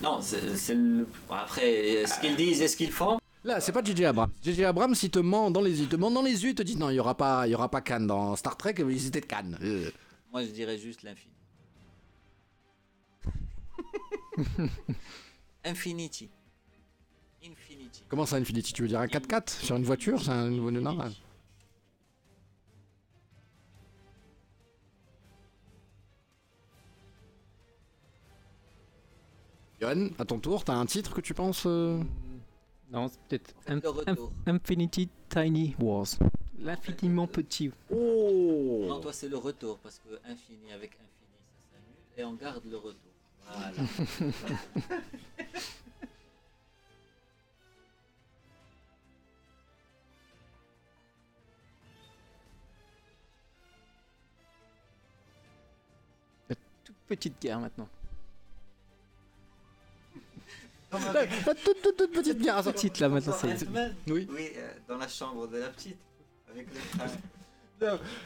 Non, c'est c'est le. Après, ce qu'ils disent et ce qu'ils font? Là, c'est pas JJ Abrams. JJ Abrams, il te ment dans les yeux. Il te ment dans les yeux, il te dit non, il y aura pas, il y aura pas Cannes dans Star Trek. Ils étaient de Cannes. Euh. Moi, je dirais juste l'infini. Infinity. Infinity. Comment ça, Infinity? Tu veux dire un 4x4 sur une voiture? C'est un nouveau Infinity. Johan, à ton tour, t'as un titre que tu penses euh? Non, c'est peut-être. Infinity Tiny Wars. L'infiniment petit. Oh Non, toi, c'est le retour, parce que infini avec infini, ça s'annule, et on garde le retour. Voilà. Toute petite guerre maintenant. La, la toute, toute, toute petite bière. Petite là maintenant, c'est. Oui, euh, dans la chambre de la petite, avec.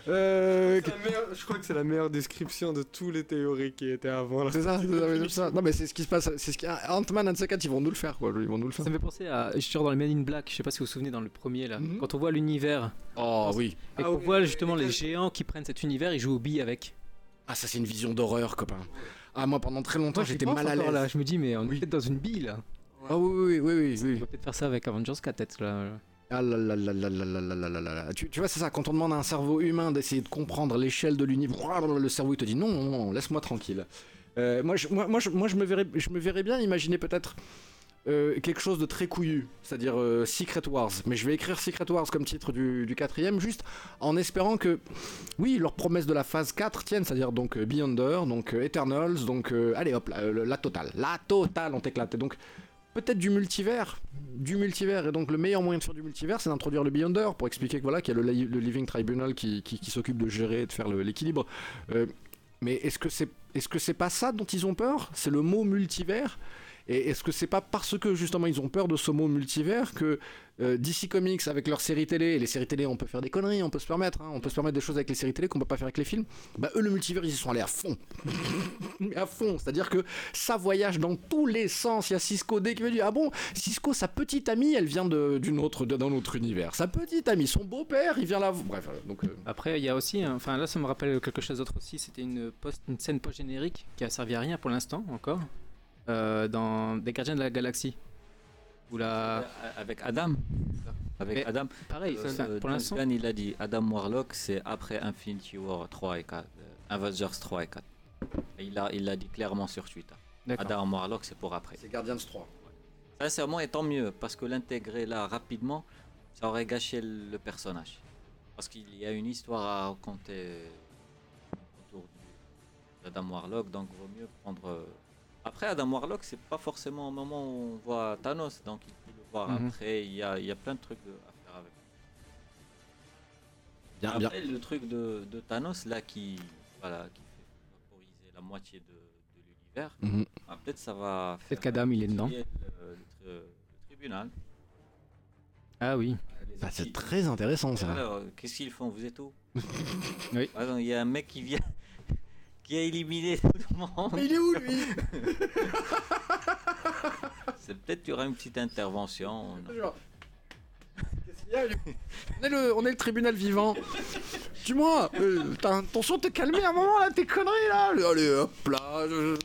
Euh, meilleure- je crois que c'est la meilleure description de tous les théories qui étaient avant. c'est ça, c'est ça, c'est ça. Non mais c'est ce qui se passe, c'est ce qui Ant-Man and the Cat, ils vont nous le faire quoi, ils vont nous le faire. Ça me fait penser à. Je suis dans le Men in Black, je sais pas si vous vous souvenez dans le premier là. Mhm. Quand on voit l'univers Oh oui. et Ah qu'on oui, voit oui, justement oui, les géants qui prennent cet univers, ils jouent aux billes avec. Ah ça c'est une vision d'horreur copain. Ah moi pendant très longtemps j'étais mal à l'aise. là. Je me dis, mais on Oui. est peut-être dans une bille là. Ah oui oui oui oui On va peut-être faire ça avec Avengers 4 peut-être là. Ah là là là là là là là là là. Tu, tu vois, c'est ça, quand on demande à un cerveau humain d'essayer de comprendre l'échelle de l'univers, le cerveau il te dit non, non, non, laisse-moi tranquille. Euh, moi, je, moi, moi, je, me verrais, je me verrais bien imaginer peut-être euh, quelque chose de très couillu, c'est-à-dire euh, Secret Wars. Mais je vais écrire Secret Wars comme titre du, quatrième, juste en espérant que, oui, leurs promesses de la phase 4 tiennent, c'est-à-dire donc Beyonder, donc Eternals, donc allez hop, la, la totale, la totale, on t'éclate. Donc peut-être du multivers, du multivers. Et donc le meilleur moyen de faire du multivers, c'est d'introduire le Beyonder pour expliquer que voilà qu'il y a le, li- le Living Tribunal qui, s'occupe de gérer, et de faire l'équilibre. Euh, mais est-ce que est-ce que c'est pas ça dont ils ont peur? C'est le mot multivers? Et est-ce que c'est pas parce que justement ils ont peur de ce mot multivers que euh, DC Comics avec leurs séries télé, et les séries télé on peut faire des conneries, on peut se permettre, hein, on peut se permettre des choses avec les séries télé qu'on peut pas faire avec les films, bah eux le multivers ils y sont allés à fond. À fond, c'est-à-dire que ça voyage dans tous les sens. Il y a Cisco dès qu'il veut dire Ah bon, Cisco, sa petite amie, elle vient d'une autre, d'un autre univers. Sa petite amie, son beau-père, il vient là. Bref, euh, donc. euh, Après, il y a aussi, un- enfin là, ça me rappelle quelque chose d'autre aussi. C'était une, une scène post-générique qui a servi à rien pour l'instant encore, euh, dans Des Gardiens de la Galaxie. Où la, Euh, Avec Adam. Avec Mais- Adam. pareil, Euh, euh, pour l'instant, Gunn, il a dit Adam Warlock, c'est après Infinity War 3 et 4. euh, Avengers 3 et 4. Et il l'a il l'a dit clairement sur Twitter. d'accord. Adam Warlock, c'est pour après. C'est Guardians 3. Sincèrement, et tant mieux, parce que l'intégrer là rapidement, ça aurait gâché le personnage. Parce qu'il y a une histoire à raconter autour d'Adam Warlock, donc vaut mieux prendre. Euh, Après, Adam Warlock, c'est pas forcément au moment où on voit Thanos, donc il peut le voir Mhm. après. Il y a, il y a plein de trucs de- à faire avec. Bien, bien. Après, le truc de, de Thanos là qui, voilà, qui fait vaporiser la moitié de, de l'univers, ah, peut-être ça va. Peut-être qu'Adam, il est dedans. Le, le tri- le tribunal. Ah oui. Les Bah, c'est très intéressant ça. Alors, qu'est-ce qu'ils font? Vous êtes où? Oui. Ah Il y a un mec qui vient, qui a éliminé tout le monde. il est où lui? C'est peut-être qu'il y aura une petite intervention. Genre, Qu'est-ce qu'il y a lui? On est, le, on est le tribunal vivant. Dis-moi, euh, t'as- attention, t'es calmé un moment là, tes conneries là. Allez hop là. je-.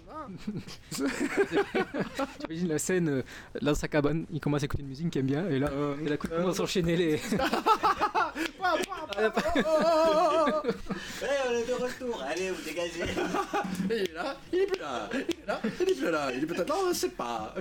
T'imagines la scène euh, dans sa cabane, il commence à écouter une musique qu'il aime bien, et là, Euh, et là, il commence à enchaîner les. oh, oh, oh. on est de retour. Allez, vous dégagez. Et il est là, il est plus là, il est là, il est plus là, il est peut-être là, on ne sait pas.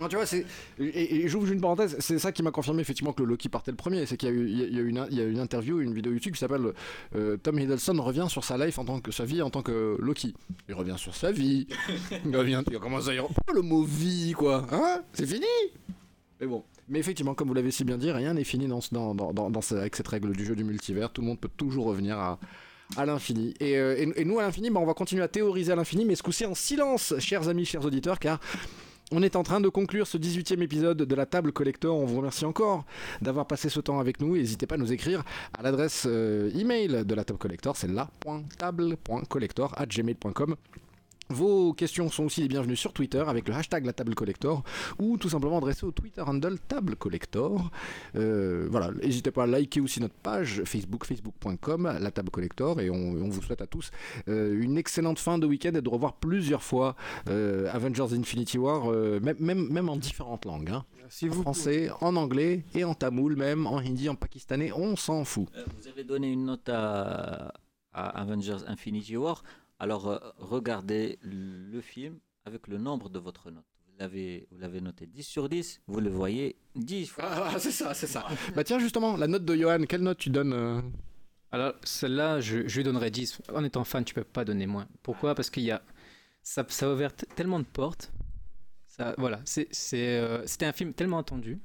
Non, tu vois, c'est. Et, et j'ouvre une parenthèse, c'est ça qui m'a confirmé effectivement que le Loki partait le premier. C'est qu'il y a y y une, il y a une interview, une vidéo YouTube qui s'appelle euh, Tom Hiddleston revient sur sa life en tant que sa vie en tant que Loki. Il revient sur sa vie. il revient. Il commence à y Pourquoi le mot vie, quoi Hein? C'est fini? Mais bon. Mais effectivement, comme vous l'avez si bien dit, rien n'est fini dans, avec cette règle du jeu du multivers. Tout le monde peut toujours revenir à, l'infini. Et, euh, et- nous, à l'infini, bah, on va continuer à théoriser à l'infini, mais ce coup-ci en silence, chers amis, chers auditeurs, car on est en train de conclure ce 18e épisode de la table collector. On vous remercie encore d'avoir passé ce temps avec nous. N'hésitez pas à nous écrire à l'adresse euh, email de la table collector, c'est la.table.collector at gmail.com. Vos questions sont aussi les bienvenues sur Twitter avec le hashtag la table collector ou tout simplement adressées au Twitter handle table collector. Euh, voilà, n'hésitez pas à liker aussi notre page Facebook, facebook.com, la table collector et on, on vous souhaite à tous euh, une excellente fin de week-end et de revoir plusieurs fois euh, Avengers Infinity War, euh, même, même, même en différentes langues. hein. Si En vous français, en anglais et en tamoul même, en hindi, en pakistanais, on s'en fout. Euh, Vous avez donné une note à, à Avengers Infinity War. Alors, euh, regardez le film avec le nombre de votre note. Vous l'avez, vous l'avez noté 10 sur 10, vous le voyez 10 fois. Ah, c'est ça, c'est ça. bah tiens, justement, la note de Johan, quelle note tu donnes euh Alors, celle-là, je, je lui donnerais 10. En étant fan, tu peux pas donner moins. Pourquoi? Parce qu'il y a. Ça, ça a ouvert tellement de portes. Ça, voilà, euh, c'était un film tellement attendu.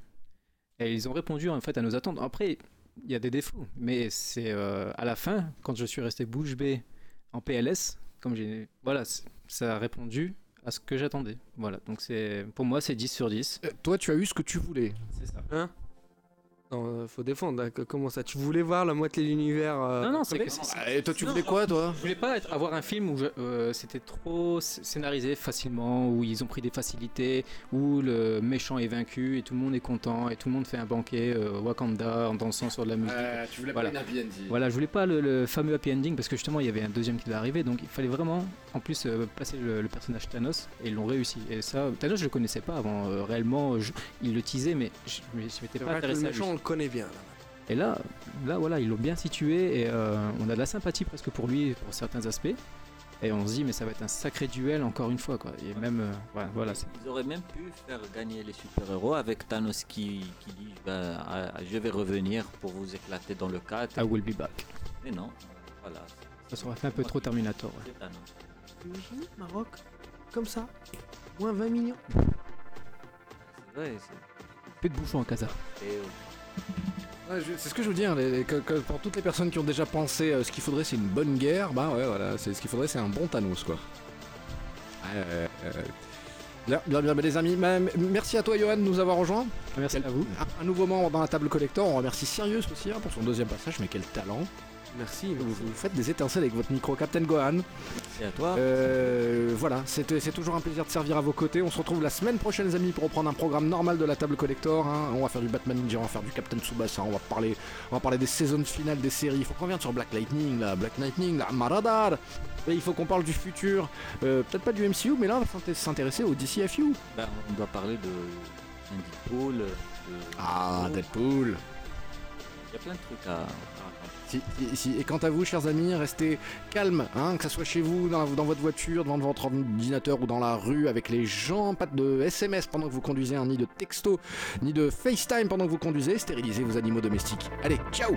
Et ils ont répondu en fait à nos attentes. Après, il y a des défauts. Mais c'est euh, à la fin, quand je suis resté bouche bée en PLS, comme j'ai. Voilà, ça a répondu à ce que j'attendais. Voilà, donc c'est pour moi, c'est 10 sur 10. Euh, Toi, tu as eu ce que tu voulais. C'est ça. Hein? Non, euh, faut défendre. Comment ça Tu voulais voir la moitié de l'univers euh, Non, non, c'est que Ah, Et toi, tu Non, voulais quoi, toi Je voulais pas être- avoir un film où euh, c'était trop sc- scénarisé facilement, où ils ont pris des facilités, où le méchant est vaincu et tout le monde est content et tout le monde fait un banquet euh, Wakanda en dansant sur de la musique. Euh, Tu voulais Voilà. pas une happy ending. Voilà, je voulais pas le, le fameux happy ending parce que justement il y avait un deuxième qui devait arriver, donc il fallait vraiment en plus euh, placer le, le personnage Thanos et ils l'ont réussi. Et ça, Thanos je le connaissais pas avant, euh, réellement, je- il le teasait, mais je, je m'étais pas le intéressé à lui. méchant, on le connaît bien. là. Et là, là voilà, ils l'ont bien situé et euh, on a de la sympathie presque pour lui pour certains aspects. Et on se dit mais ça va être un sacré duel encore une fois quoi. Et même euh, voilà, voilà, c'est- Ils auraient même pu faire gagner les super-héros avec Thanos qui, qui dit ben, ah, je vais revenir pour vous éclater dans le 4. I will be back. Mais non, voilà. Ça serait fait un peu trop Terminator. ouais. T'imagines, Maroc Comme ça Moins 20 millions C'est vrai, c'est. Peu de bouchons en casa. et, euh, Ouais, c'est ce que je veux dire. les- les- que- que pour toutes les personnes qui ont déjà pensé euh, ce qu'il faudrait, c'est une bonne guerre. Bah ouais, voilà. C'est ce qu'il faudrait, c'est un bon Thanos, quoi. Euh, euh, Bien, bien, bien, les amis. Bah, merci à toi, Johan, de nous avoir rejoints. Merci Quel- à vous. Un, un nouveau membre dans la table collector. On remercie Sirius aussi hein, pour son deuxième passage. Mais quel talent Merci, vous, merci. vous faites des étincelles avec votre micro, Captain Gohan. C'est à toi. Euh, voilà, c'est c'est toujours un plaisir de servir à vos côtés. On se retrouve la semaine prochaine, les amis, pour reprendre un programme normal de la table collector. hein. On va faire du Batman Ninja, on va faire du Captain Tsubasa, on va parler, on va parler des saisons finales des séries. Il faut qu'on revienne sur Black Lightning, là, Black Lightning, là, Maradar. Et il faut qu'on parle du futur, euh, peut-être pas du MCU, mais là, on va s'inté- s'intéresser au DCFU. Ben, on doit parler de Deadpool. de- Ah, Deadpool. Il y a plein de trucs à. Si- si- Et quant à vous, chers amis, restez calmes, hein, que ce soit chez vous, dans, votre voiture, devant votre ordinateur ou dans la rue, avec les gens, pas de SMS pendant que vous conduisez, hein, ni de texto, ni de FaceTime pendant que vous conduisez, stérilisez vos animaux domestiques. Allez, ciao